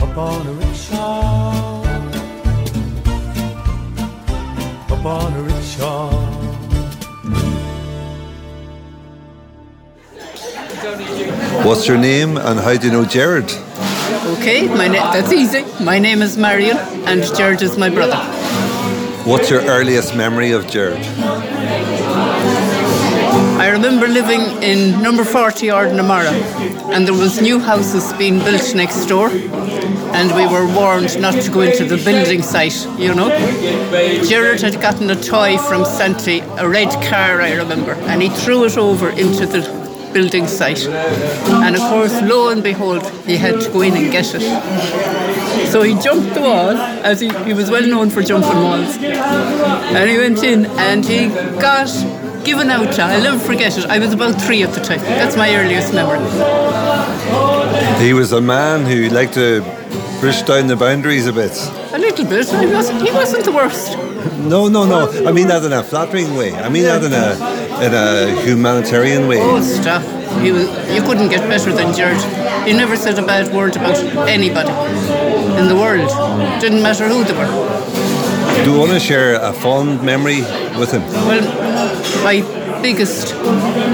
up on a rickshaw, up on a rickshaw. What's your name and how do you know Gerard? Okay, my na- that's easy. My name is Marion, and George is my brother. What's your earliest memory of George? I remember living in number 40 Ardnamara, and there was new houses being built next door, and we were warned not to go into the building site, you know. Gerard had gotten a toy from Santi, a red car, I remember, and he threw it over into the building site. And of course, lo and behold, he had to go in and get it. So he jumped the wall, as he, he was well known for jumping walls. And he went in and he got given out to. I'll never forget it. I was about three at the time. That's my earliest memory. He was a man who liked to push down the boundaries a bit. A little bit. He wasn't, he wasn't the worst. No, no, no. I mean that in a flattering way. I mean that in a in a humanitarian way. Oh, stop. He was, you couldn't get better than George. He never said a bad word about anybody in the world. Didn't matter who they were. Do you want to share a fond memory with him? Well, my biggest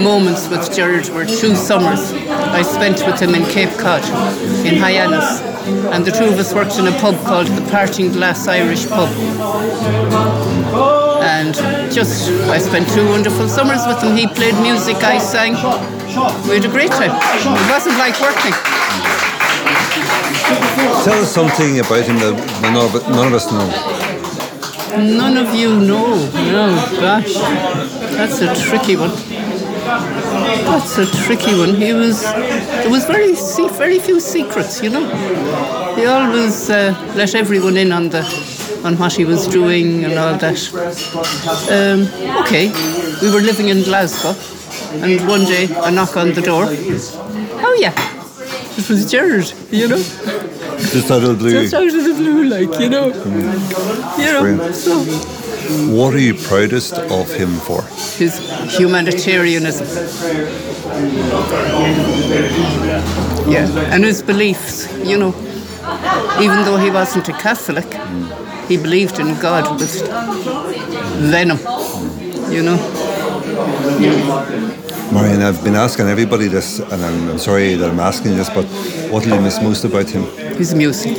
moments with George were two summers I spent with him in Cape Cod, in Hyannis. And the two of us worked in a pub called the Parting Glass Irish Pub. And just, I spent two wonderful summers with him. He played music, I sang. We had a great time. It wasn't like working. Tell us something about him that none of, us know. None of you know. No, gosh. That's a tricky one. That's a tricky one. He was, there was very, very few secrets, you know. He always uh, let everyone in on the, on what he was doing and all that. Um, okay, we were living in Glasgow, and one day a knock on the door. Oh yeah, it was Gerard, you know. Just out of the blue. Just out of the blue, like you know. You know. So What are you proudest of him for? his humanitarianism. Yeah, and his beliefs, you know. Even though he wasn't a Catholic, he believed in God with venom, you know. Marion, I've been asking everybody this, and I'm, I'm sorry that I'm asking this, but what do you miss most about him? His music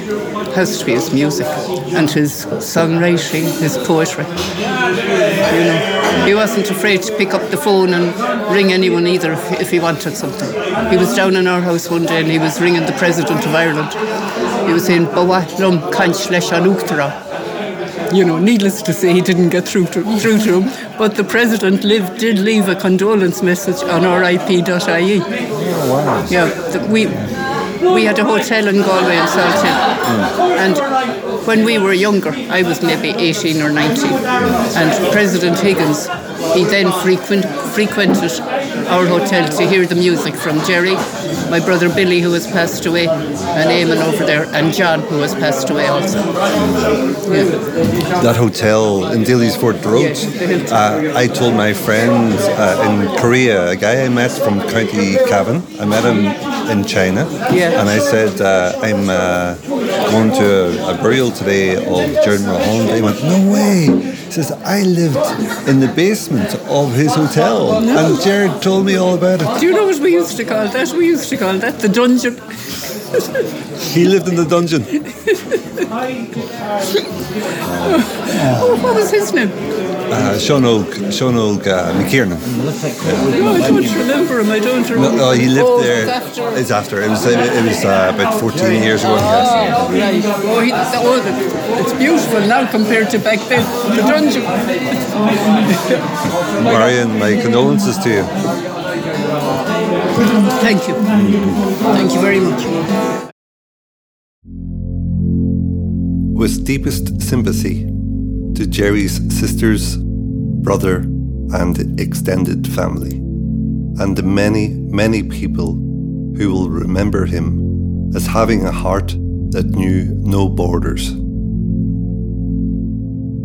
has to be his music and his songwriting, his poetry. You know, he wasn't afraid to pick up the phone and ring anyone either if, if he wanted something. He was down in our house one day and he was ringing the president of Ireland. He was saying, "Bawa lum kanch an uachtará." You know, needless to say, he didn't get through to, through to him. But the president lived, did leave a condolence message on rip.ie. Oh, wow. Yeah, we we had a hotel in Galway and Salthill, and when we were younger, I was maybe 18 or 19, and President Higgins, he then frequent, frequented our hotel to hear the music from Gerry, my brother Billy, who has passed away, and Eamon over there, and John, who has passed away also. Yeah. That hotel in Dalysfort Road. Uh, I told my friend uh, in Korea, a guy I met from County Cavan, I met him in China, Yeah. and I said, uh, I'm uh, going to a, a burial today of Gerard Mulholland. He went, No way. Says, I lived in the basement of his hotel. No. And Gerard told me all about it. Do you know what we used to call that? We used to call that the dungeon. He lived in the dungeon. Oh, what was his name? Uh, Sean Oak, Sean Oak uh, McKiernan. No, I don't remember him. I don't remember. No, no, he lived oh, there. It's after. It's after. It was. It was uh, about 14 years ago. Yes. Oh, right. Oh, he, oh, it's beautiful now compared to back then. The dungeon. Marion, my condolences to you. Thank you. Thank you very much. With deepest sympathy to Gerry's sisters, brother, and extended family, and the many, many people who will remember him as having a heart that knew no borders.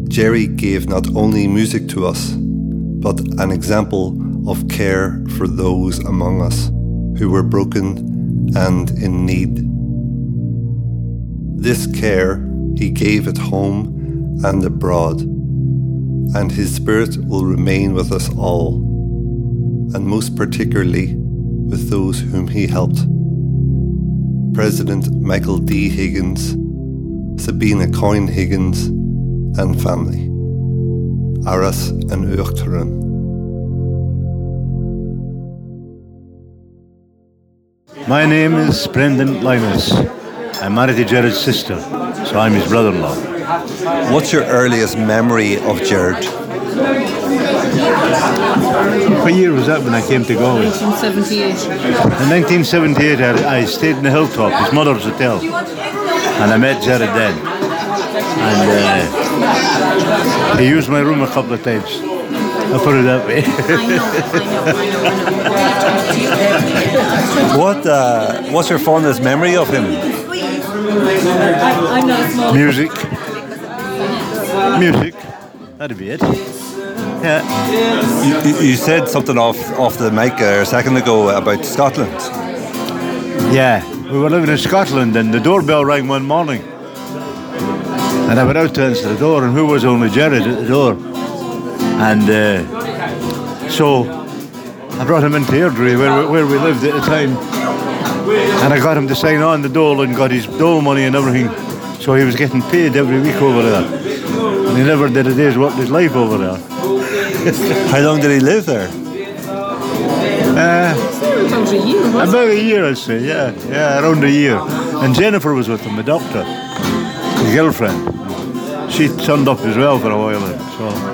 Gerry gave not only music to us, but an example of care for those among us who were broken and in need. This care he gave at home and abroad, and his spirit will remain with us all, and most particularly with those whom he helped. President Michael D. Higgins, Sabina Coyne Higgins, and family. Áras an Uachtaráin. My name is Brendan Linus. I'm married to Gerard's sister, so I'm his brother-in-law. What's your earliest memory of Gerard? What year was that when I came to Galway? 1978. In 1978, I, I stayed in the hilltop, his mother's hotel, and I met Gerard then. And uh, he used my room a couple of times. I'll put it that way. What uh, What's your fondest memory of him? Music. Music. That'd be it. Yeah. You, you- said something off off the mic a second ago about Scotland. Yeah. We were living in Scotland and the doorbell rang one morning. And I went out to answer the door and who was only Gerard at the door. And uh, so I brought him into Airdrie where, we- where we lived at the time. And I got him to sign on the dole and got his dole money and everything. So he was getting paid every week over there. And he never did a day's work in his life over there. How long did he live there? Uh, about a year, I'd say, yeah. Yeah, around a year. And Jennifer was with him, the doctor, his girlfriend. She turned up as well for a while. then, So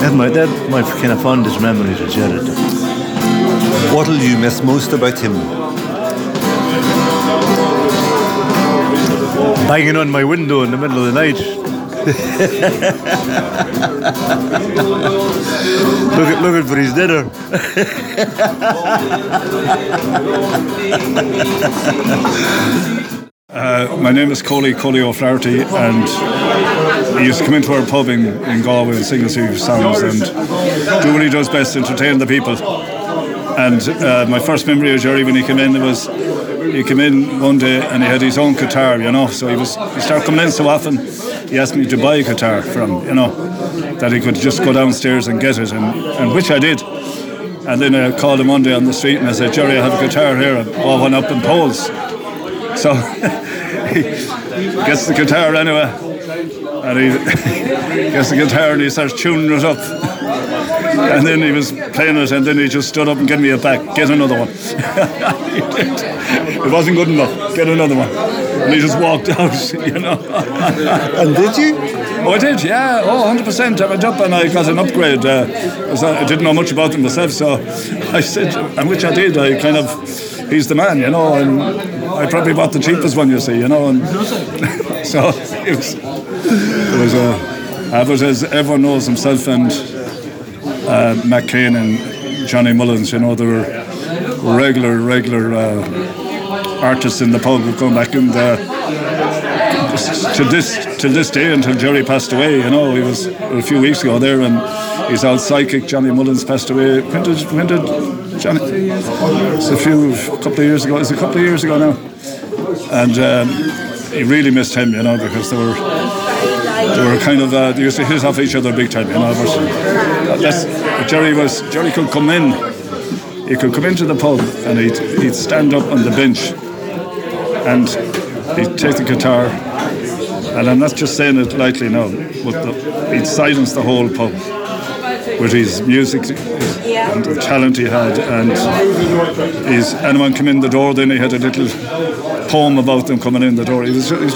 that's my, that's my kind of fondest memories of Gerard. What'll you miss most about him? Banging on my window in the middle of the night. Look, looking for his dinner. Uh, my name is Coley, Coley O'Flaherty, and he used to come into our pub in, in Galway and sing us few songs and do what he does best, entertain the people. And uh, my first memory of Gerry when he came in was he came in one day and he had his own guitar, you know. So he was he started coming in so often. He asked me to buy a guitar from, you know, that he could just go downstairs and get it, and, and which I did. And then I called him one day on the street and I said, Gerry, I have a guitar here. I bought one up in Powells. So he gets the guitar anyway, and he gets the guitar and he starts tuning it up. And then he was playing it, and then he just stood up and gave me a back. Get another one. It wasn't good enough. Get another one. And he just walked out, you know. And did you? Oh, I did, yeah. Oh, 100%. I went up and I got an upgrade. Uh, I didn't know much about them myself, so I said, and which I did. I kind of, he's the man, you know, and I probably bought the cheapest one, you see, you know. And so it was, it was a, uh, as everyone knows himself and uh, McCain and Johnny Mullins, you know, they were regular, regular uh, artists in the pub who come back and uh, to this to this day until Gerry passed away. You know, he was a few weeks ago there, and he's all psychic. Johnny Mullins passed away. When did when did Johnny? It's a few a couple of years ago. It's a couple of years ago now, and um, he really missed him. You know, because they were they were kind of uh, they used to hit off each other big time. You know, but that's Gerry was Gerry could come in. He could come into the pub and he'd, he'd stand up on the bench and he'd take the guitar and I'm not just saying it lightly now, but the, he'd silence the whole pub with his music and the talent he had. And his, anyone come in the door, then he had a little poem about them coming in the door. He was, he was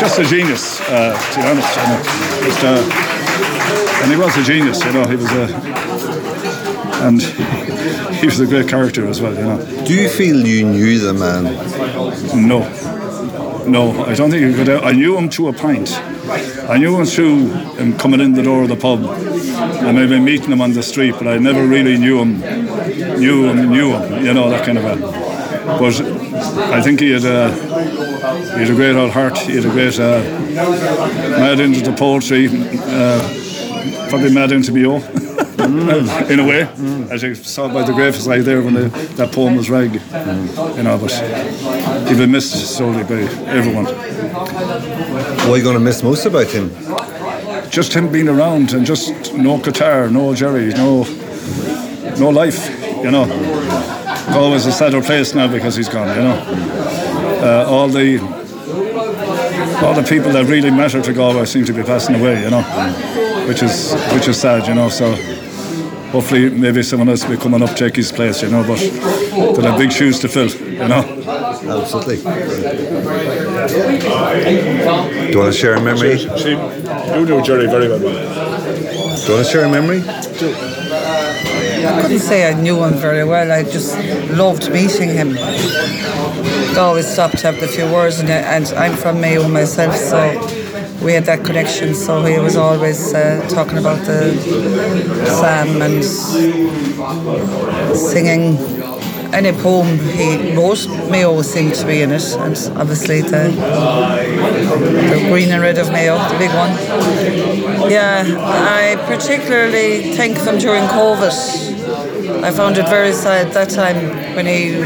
just a genius, uh, to be honest. You know. Just, uh, and he was a genius, you know. He was a and he was a great character as well, you know. Do you feel you knew the man? No. No, I don't think you could. I knew him to a pint. I knew him through him coming in the door of the pub and maybe meeting him on the street, but I never really knew him, knew him, knew him, you know, that kind of a. But I think he had a, he had a great old heart. He had a great, uh, mad into the poetry, uh, probably mad into me, all in a way, as you saw by the graveside there when the, that poem was read. You know, but he'd been missed sorely by everyone. What are you going to miss most about him? Just him being around and just no guitar, no Gerry, no no life. You know, always a sadder place now because he's gone. You know, uh, all the all the people that really matter to Galway seem to be passing away. You know, which is which is sad. You know, so hopefully maybe someone else will come and up take his place, you know, but they'll have big shoes to fill, you know. Absolutely. Do you want to share a memory? You know Gerry very well. Do you want to share a memory? I couldn't say I knew him very well. I just loved meeting him. Always stopped to have a few words, and, and I'm from Mayo myself, so we had that connection. So he was always uh, talking about the Sam and singing any poem he wrote. Mayo seemed to be in it, and obviously the the green and red of Mayo, the big one. Yeah, I particularly thank them during COVID. I found it very sad that time when he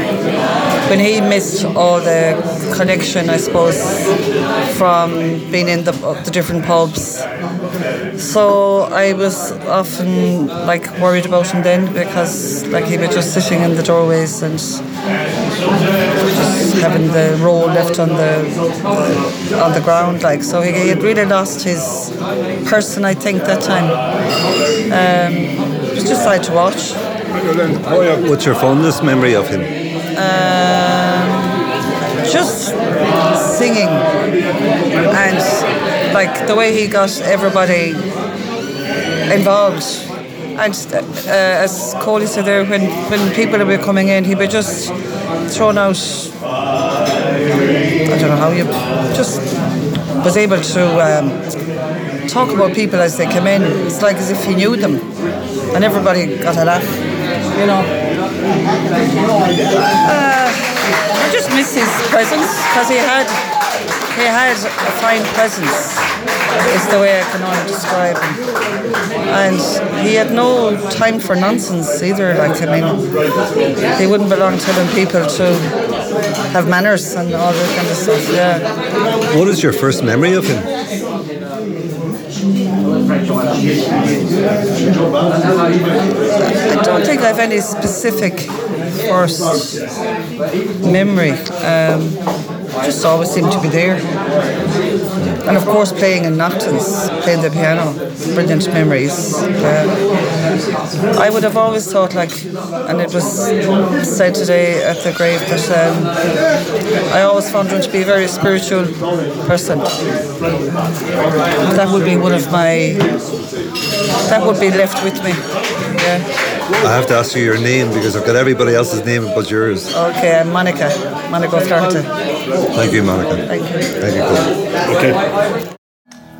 when he missed all the connection, I suppose, from being in the, the different pubs. So I was often like worried about him then because like he was just sitting in the doorways and just having the roll left on the on the ground like so he, he had really lost his person I think that time. Um, it was just sad to watch. What's your fondest memory of him? Um, just singing like the way he got everybody involved. And uh, as Coley said there, when, when people were coming in, he would just thrown out. I don't know how you just was able to um, talk about people as they come in. It's like as if he knew them, and everybody got a laugh. You know. Uh, I just miss his presence because he had he had a fine presence. Is the way I can only describe him. And he had no time for nonsense either. Like I mean, he wouldn't belong to telling people to have manners and all that kind of stuff. Yeah. What is your first memory of him? I don't think I have any specific first memory. Um, just always seemed to be there. And of course, playing in Naughtons, playing the piano, brilliant memories. Uh, I would have always thought, like, and it was said today at the grave that um, I always found him to be a very spiritual person. That would be one of my. That would be left with me. Yeah. I have to ask you your name because I've got everybody else's name but yours. Okay, I'm Monica. Monica O'Flaherty. Thank you, Monica. Thank you. Thank you, Colin. Okay.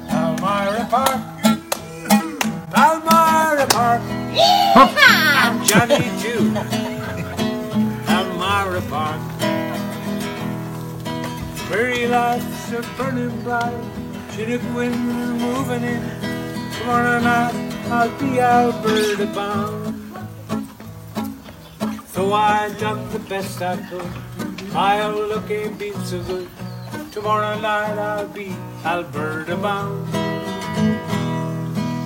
Palmyra Park. Palmyra Park. I'm Johnny Jew. Palmyra Park. Prairie lights are burning bright. Chinook wind moving in. Tomorrow night I'll be Alberta bound. So I done the best I could. My outlook ain't been so good. Tomorrow night I'll be Alberta bound.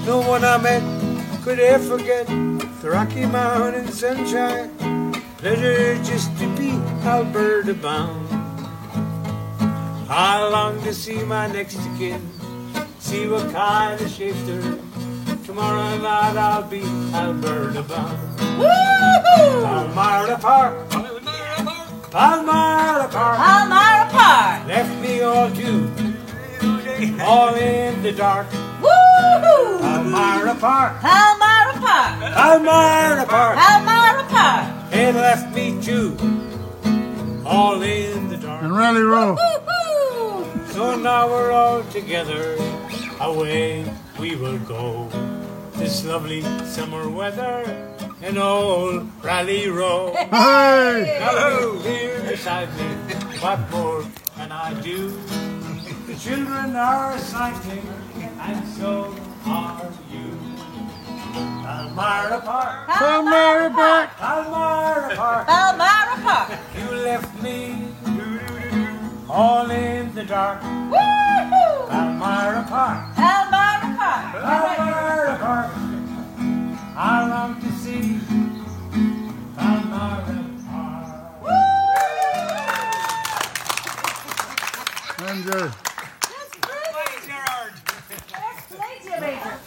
No one I met could ever forget the Rocky Mountain sunshine. Pleasure just to be Alberta bound. I long to see my next kin, see what kind of shape they're in. Tomorrow night I'll be Alberta bound. Woohoo! Palmyra Park. Palmyra Park. Palmyra Park. Left me all due, all in the dark. Woohoo! Palmyra Park. Palmyra Park. Palmyra Park. Palmyra Park. It left me too, all in the dark. And Raleigh Row. So now we're all together, away we will go. This lovely summer weather and old Raleigh Row. Hey! Hello, here beside me, what more can I do? The children are cycling, and so are you. Palmyra Park. Palmyra Park. Palmyra Park. Palmyra Park. You left me all in the dark. Woohoo! Palmyra Park. Palmyra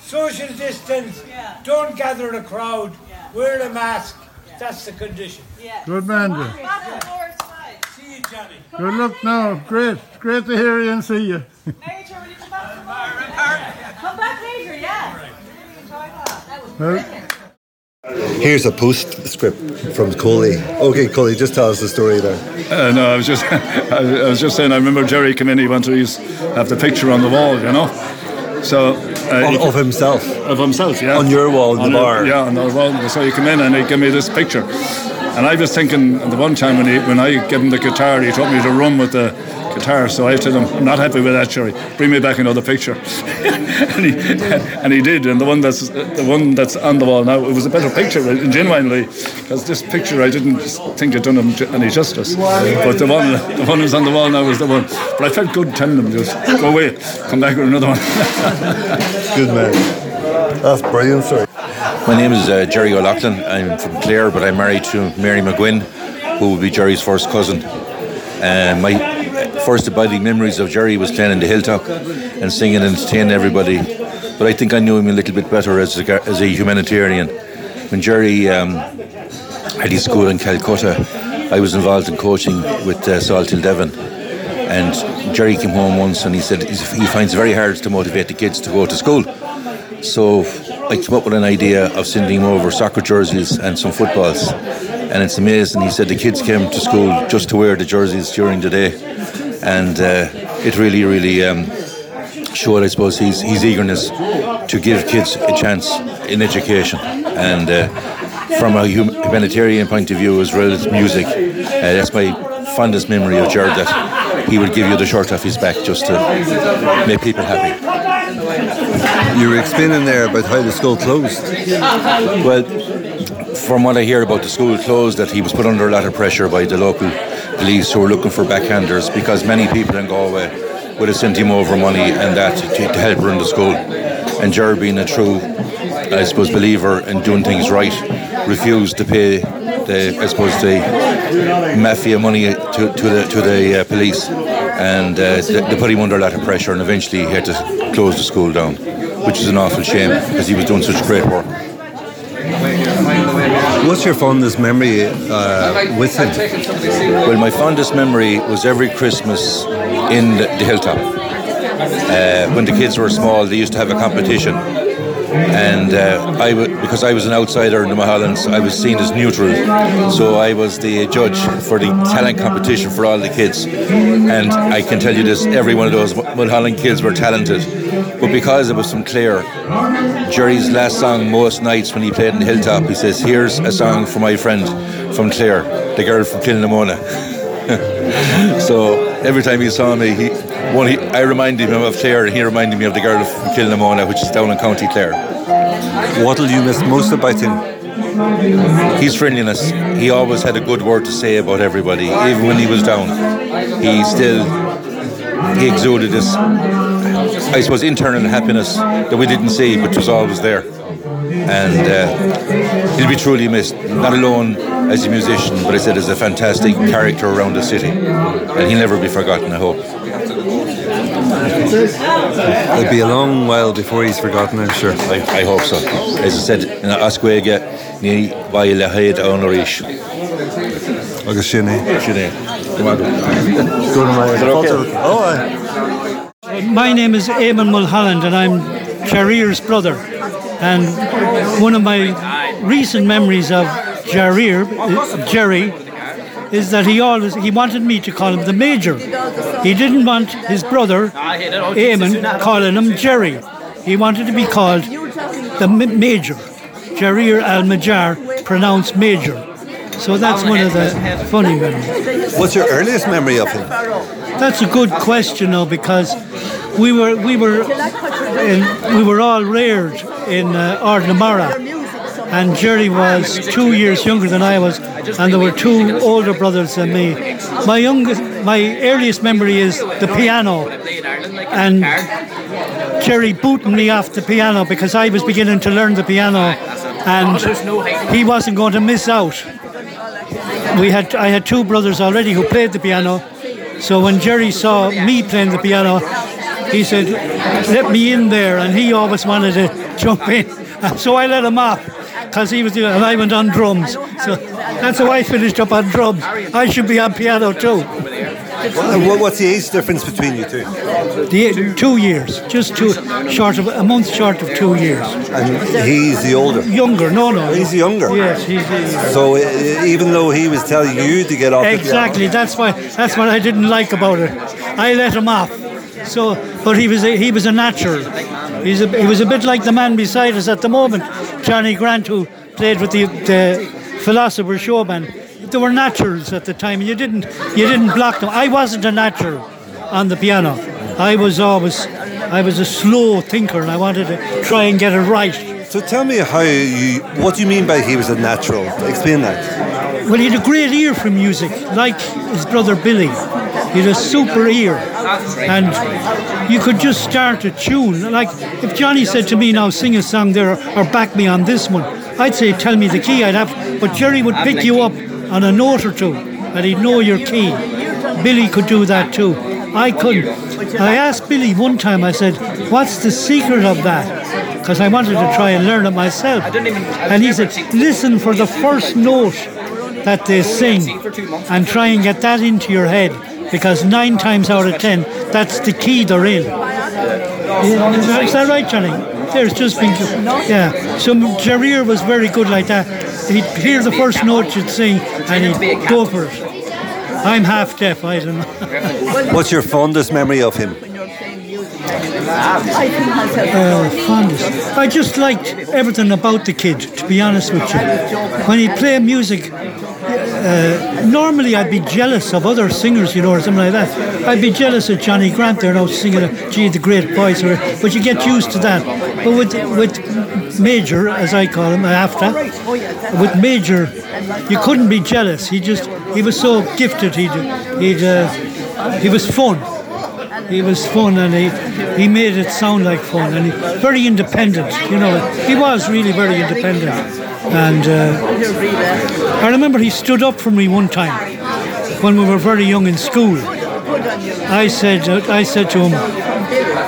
Social distance. Don't gather a crowd. Wear a mask. That's the condition. good man, Joe. See you, Johnny. Good luck now. Great. Great to hear you and see you. Come back later, yeah. Really enjoyed that. That was Well, brilliant. Here's a postscript from Coley. Okay, Coley, just tell us the story there. Uh, no, I was just, I was just saying. I remember Gerry came in. He wanted to have the picture on the wall, you know. So uh, Of- of himself, of himself, yeah, On your wall in On the bar. yeah, on the wall. So he came in and he gave me this picture, and I was thinking the one time when he, when I gave him the guitar, he told me to run with the guitar. So I told him, I'm not happy with that, Gerry. Bring me back another picture, and he and he did. And the one that's the one that's on the wall now, it was a better picture, uh, genuinely, because this picture I didn't think had done him any justice. But the one the one who's on the wall now was the one. But I felt good telling him just go away, come back with another one. Good man. That's brilliant, sorry. My name is uh, Jerry O'Loughlin. I'm from Clare, but I'm married to Mary McGuinn, who will be Gerry's first cousin. Uh, my first abiding memories of Gerry was playing in the hilltop and singing and entertaining everybody. But I think I knew him a little bit better as a, as a humanitarian. When Gerry um, had his school in Calcutta, I was involved in coaching with uh, Salthill Devon. And Gerry came home once and he said he finds it very hard to motivate the kids to go to school. So I came up with an idea of sending him over soccer jerseys and some footballs. And it's amazing. He said the kids came to school just to wear the jerseys during the day. And uh, it really, really um, showed, I suppose, his, his eagerness to give kids a chance in education. And uh, from a humanitarian point of view, as well as music, uh, that's my fondest memory of Gerard that he would give you the shirt off his back just to make people happy. You were explaining there about how the school closed. Well, from what I hear about the school closed, that he was put under a lot of pressure by the local police who were looking for backhanders because many people in Galway would have sent him over money and that to, to help run the school. And Ger, being a true, I suppose, believer in doing things right, refused to pay the, I suppose, the mafia money to, to the to the uh, police, and uh, they, they put him under a lot of pressure, and eventually he had to close the school down, which is an awful shame because he was doing such great work. What's your fondest memory uh, with him? Well, my fondest memory was every Christmas in the, hilltop. Uh, when the kids were small, they used to have a competition, and uh, I w- because I was an outsider in the Mulhollands, I was seen as neutral. So I was the judge for the talent competition for all the kids, and I can tell you this: every one of those Mulholland kids were talented, but because it was from Clare, Gerry's last song most nights when he played in the hilltop, he says, "Here's a song for my friend from Clare, the girl from Kilnamona." so every time he saw me, he, one, he, I reminded him of Clare, and he reminded me of the girl from Kilnamona, which is down in County Clare. What'll you miss most about him? His friendliness. He always had a good word to say about everybody, even when he was down. He still he exuded this, I suppose, internal happiness that we didn't see, but was always there. And uh, he'll be truly missed, not alone as a musician, but I said as a fantastic character around the city. And he'll never be forgotten, I hope. It'll be a long while before he's forgotten, I'm sure. I, I hope so. As I said, in Asquega, ní bhaile le héad an éis. Agus sinné. Sinné. Oh, My name is Eamon Mulholland and I'm Jarír's brother. And one of my recent memories of Jarír, Gerry, is that he always he wanted me to call him the Major. He didn't want his brother Eamon calling him Gerry. He wanted to be called the Major. Jarír al-Majar, pronounced Major. So that's one of the funny memories. What's your earliest memory of him? That's a good question, though, because we were we were in, we were all reared in uh, Ardnamara, and Gerry was two years younger than I was, and there were two older brothers than me. My youngest, my earliest memory is the piano, and Gerry booting me off the piano because I was beginning to learn the piano, and he wasn't going to miss out. We had I had two brothers already who played the piano, so when Gerry saw me playing the piano, he said, "Let me in there," and he always wanted to jump in, so I let him off because he was doing, and I went on drums. So that's how I finished up on drums. I should be on piano too. What, what's the age difference between you two? The, two years, just two, short of a month short of two years. And he's the older. Younger, no, no. He's younger. Yes, he's. he's So uh, even though he was telling you to get off Exactly. That's why. That's what I didn't like about it. I let him off. So, but he was a, he was a natural. He's a, he was a bit like the man beside us at the moment, Johnny Grant, who played with the, the philosopher showman. They were naturals at the time. You didn't you didn't block them. I wasn't a natural on the piano. I was always I was a slow thinker, and I wanted to try and get it right. So tell me how you. What do you mean by he was a natural? Explain that. Well, he had a great ear for music, like his brother Billy. He had a super ear, and you could just start a tune. Like if Johnny said to me, "Now sing a song there," or "Back me on this one," I'd say, "Tell me the key." I'd have, but Gerry would pick you up on a note or two, and he'd know your key. Billy could do that too. I couldn't. I asked Billy one time. I said, "What's the secret of that?" Because I wanted to try and learn it myself. And he said, "Listen for the first note that they sing, and try and get that into your head." Because nine times out of ten, that's the key they're in. Yeah, Is that right, Johnny? There's just been, yeah. So Jarír was very good like that. He'd hear the first note you'd sing, and he'd go for it. I'm half deaf. I don't know. What's your fondest memory of him? Uh, fondest. I just liked everything about the kid, to be honest with you. When he played music, uh, normally I'd be jealous of other singers, you know, or something like that. I'd be jealous of Johnny Grant there now singing Gee the Great Voice, or, but you get used to that. But with with Major, as I call him, after, with Major, you couldn't be jealous. He just he was so gifted. He'd he'd uh, he was fun. He was fun and he, he made it sound like fun and he, very independent, you know. He was really very independent. And uh, I remember he stood up for me one time when we were very young in school. I said, uh, I said to him,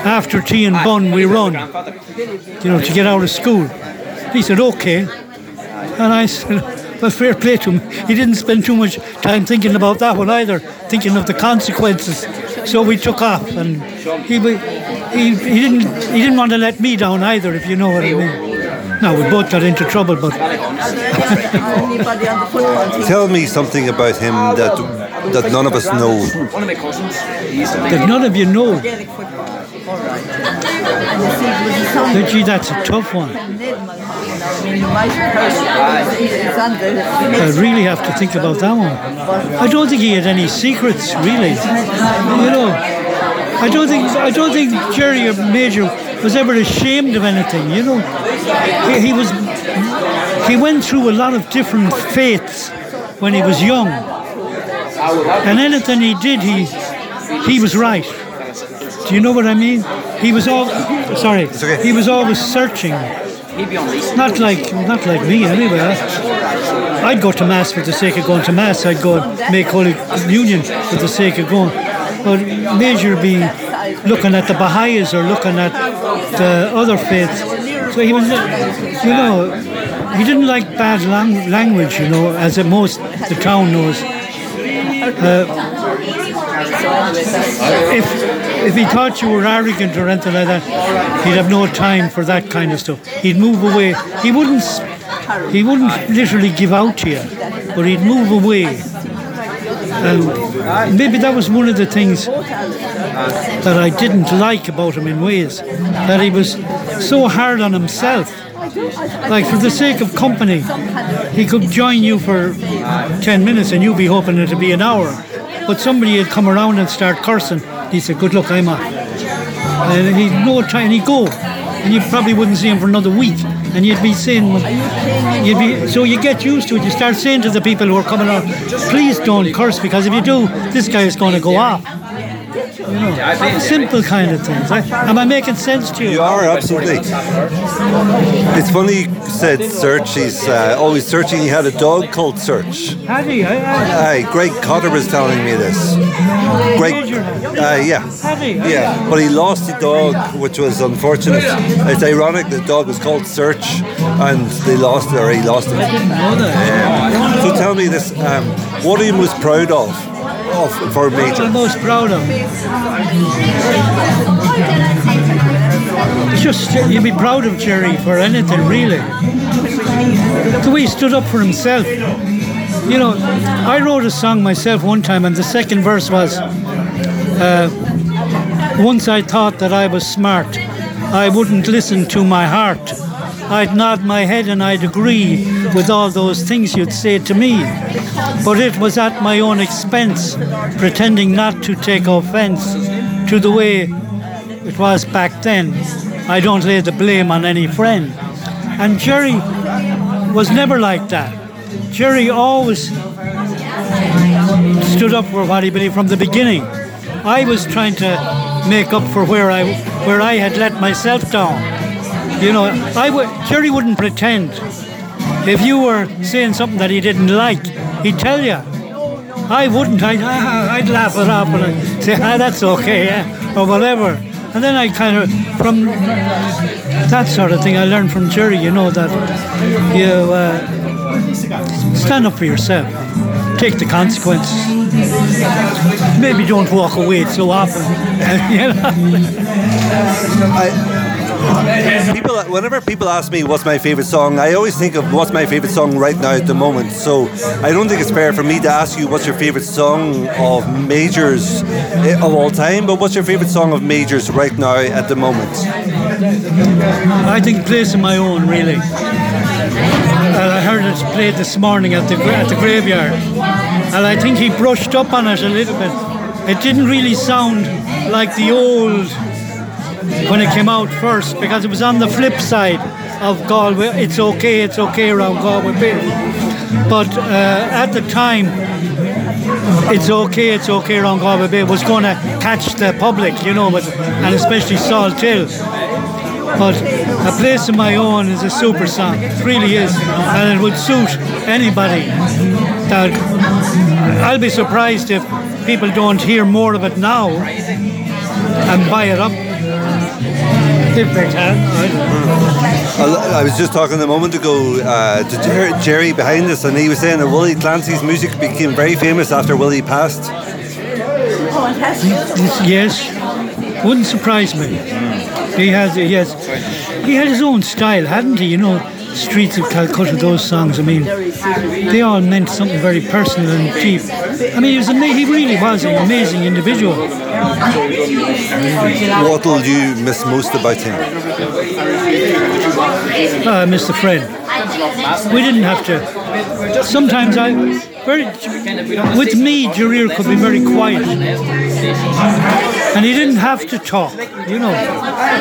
after tea and bun we run, you know, to get out of school. He said, okay. And I said, well, fair play to him. He didn't spend too much time thinking about that one either, thinking of the consequences. So we took off, and he he, he didn't he didn't want to let me down either, if you know what I mean. No, we both got into trouble, but Tell me something about him that that none of us know. One of my cousins. that none of you know. But gee, that's a tough one. I really have to think about that one. I don't think he had any secrets, really. You know, I don't think I don't think Gerry or Major was ever ashamed of anything. You know, he, he was he went through a lot of different faiths when he was young, and anything he did, he he was right. Do you know what I mean? He was all sorry. He was always searching. Not like not like me anyway. I'd go to mass for the sake of going to mass. I'd go and make holy communion for the sake of going. But Major be looking at the Baha'is or looking at the other faiths. So he was, you know, he didn't like bad lang- language, you know, as most the town knows. Uh, if if he thought you were arrogant or anything like that, he'd have no time for that kind of stuff. He'd move away. He wouldn't he wouldn't literally give out to you, but he'd move away. And maybe that was one of the things that I didn't like about him in ways, that he was so hard on himself. Like for the sake of company, he could join you for 10 minutes and you'd be hoping it'd be an hour. But somebody would come around and start cursing. He said, good luck, I'm off. And he'd no time, he'd go. And you probably wouldn't see him for another week. And you'd be saying, you'd be, so you get used to it. You start saying to the people who are coming on, please don't curse because if you do, this guy is going to go off. You know, simple kind of things. I, am I making sense to you? You are absolutely. It's funny you said Search. He's uh, always searching. He had a dog called Search. Had he? I, I, Aye, Greg Cotter was telling me this. Greg, uh, yeah, yeah. But he lost the dog, which was unfortunate. It's ironic the dog was called Search, and they lost it, or he lost it. Yeah. So tell me this: um, what are you most proud of of for Major? Most proud of. Just you'd be proud of Gerry for anything really. The way he stood up for himself. You know, I wrote a song myself one time, and the second verse was. Uh, once I thought that I was smart. I wouldn't listen to my heart. I'd nod my head and I'd agree with all those things you'd say to me. But it was at my own expense, pretending not to take offense to the way it was back then. I don't lay the blame on any friend. And Gerry was never like that. Gerry always stood up for what he believed from the beginning. I was trying to make up for where I where I had let myself down. You know, I would Gerry wouldn't pretend. If you were saying something that he didn't like, he'd tell you. I wouldn't. I'd, I'd laugh it off and I'd say, ah, that's okay, yeah, or whatever. And then I kind of, from that sort of thing, I learned from Gerry, you know, that you uh, stand up for yourself, take the consequences. Maybe don't walk away so often. you know? people, whenever people ask me what's my favorite song, I always think of what's my favorite song right now at the moment. So I don't think it's fair for me to ask you what's your favorite song of majors eh, of all time, but what's your favorite song of majors right now at the moment? I think Place of My Own, really. Heard it played this morning at the at the graveyard, and I think he brushed up on it a little bit. It didn't really sound like the old when it came out first because it was on the flip side of Galway. It's okay, it's okay around Galway Bay. But uh, at the time, it's okay, it's okay around Galway Bay was going to catch the public, you know, but, and especially Salthill. But A Place of My Own is a super song. It really is. And it would suit anybody. That I'll be surprised if people don't hear more of it now and buy it up. If they can. I was just talking a moment ago uh, to Jerry behind us, and he was saying that Willie Clancy's music became very famous after Willie passed. Yes, wouldn't surprise me. He has, he has, he had his own style, hadn't he? You know, Streets of Calcutta, those songs. I mean, they all meant something very personal and deep. I mean, he was ama- he really was an amazing individual. What will you miss most about him? Ah, Mr. friend. We didn't have to. Sometimes I very with me, Jarír could be very quiet, and he didn't have to talk. You know,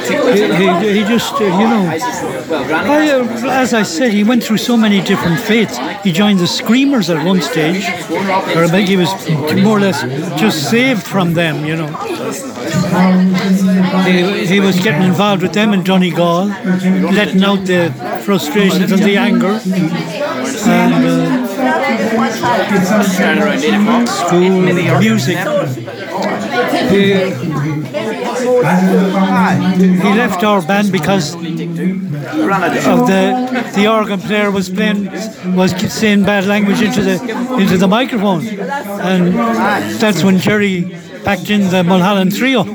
he, he, he just, uh, you know, I, uh, as I said, he went through so many different faiths. He joined the Screamers at one stage, or I think he was more or less just saved from them. You know, he, he was getting involved with them in Donegal, letting out the frustrations and the anger. And, uh, school music. He, he left our band because of the the organ player was playing was saying bad language into the into the microphone, and that's when Gerry packed in the Mulholland Trio.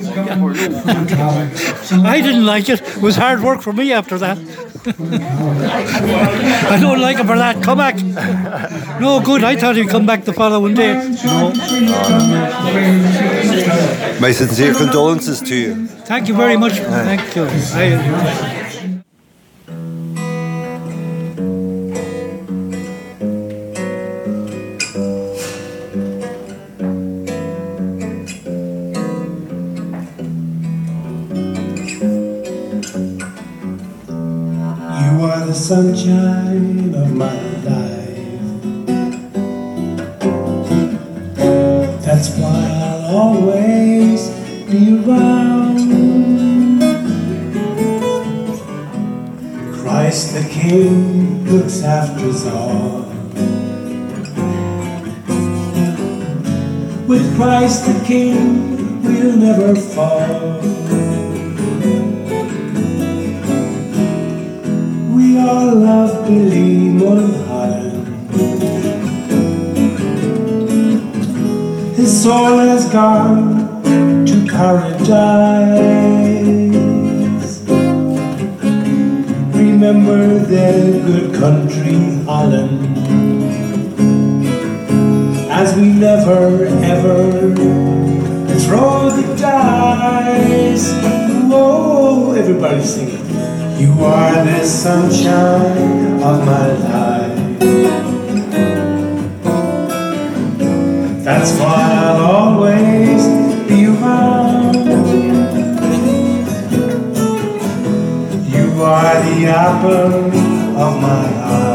I didn't like it. It was hard work for me after that. I don't like him for that. Come back. No good. I thought he'd come back the following day. No. My sincere condolences to you. Thank you very much. Thank you. I, all. With Christ the King, we'll never fall. We all love Billy Mulholland. His soul has gone to paradise. Remember the good country Holland as we never ever throw the dice. Whoa, everybody sing it. You are the sunshine of my life. That's why I'll always be around. You are the apple of my eye.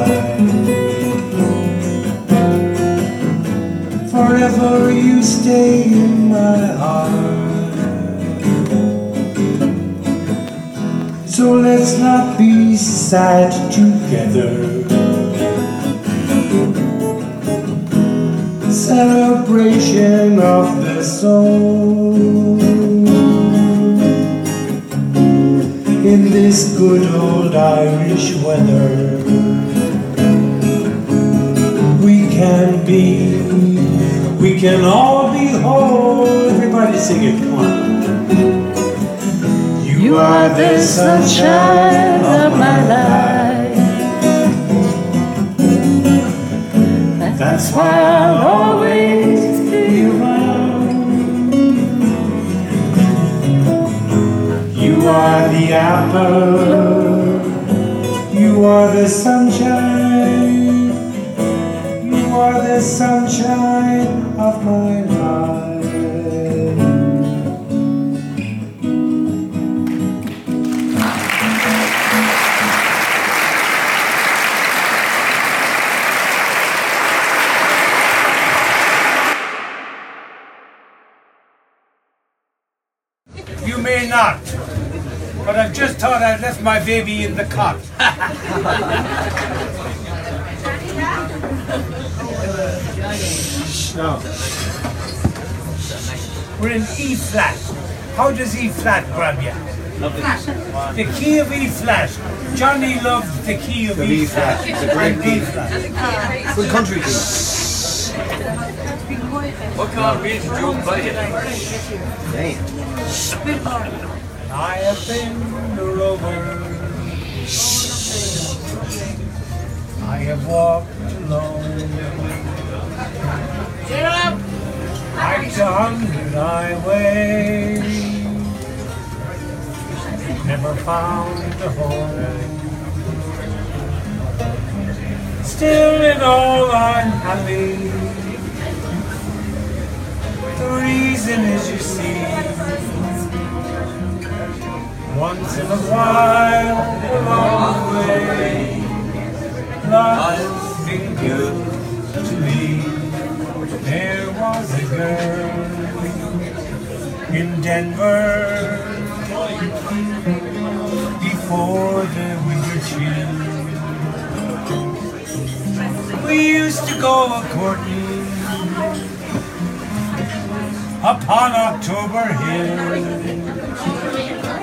Forever you stay in my heart. So let's not be sad together. Celebration of the soul. In this good old Irish can all be whole. Everybody sing it, come on. You are the sunshine of my life. That's why I'll always be around. You are the apple. You are the sunshine. You are the sunshine You may not, but I've just thought I'd left my baby in the cot. no. We're in E flat. How does E flat grab you? The key of E flat. Johnny loved the key of The E E flat. flat. It's a great And key. B flat. Good country key. What can't be June budget? I have been a rover. I have walked alone. Get up! Hiked a hundred highways. Never found a home. Still in all I'm happy. The reason is you see, once in a while along the way, life's been good to me. There was a girl in Denver before the winter chill. We used to go a courting upon October Hill.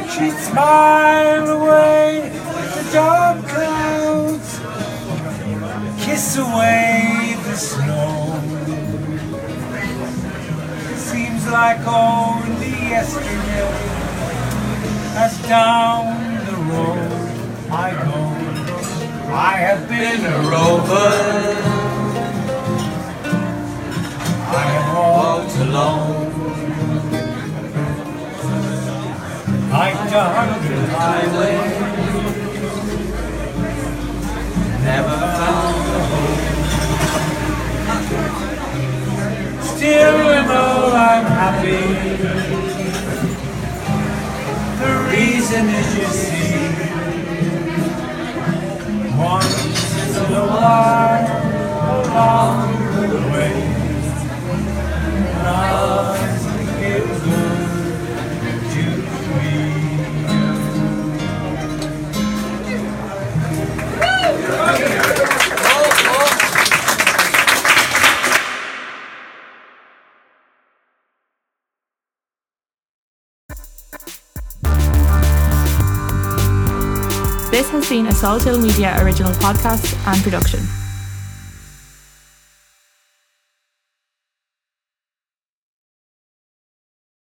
She smiled away the dark clouds, kiss away the snow. Like only yesterday, as down the road I go. I have been a rover. I have walked alone. Hiked a hundred highway, Never found Still in all I'm happy. The reason is you see. Once in a while along the way. Life been a Salt Hill Media original podcast and production.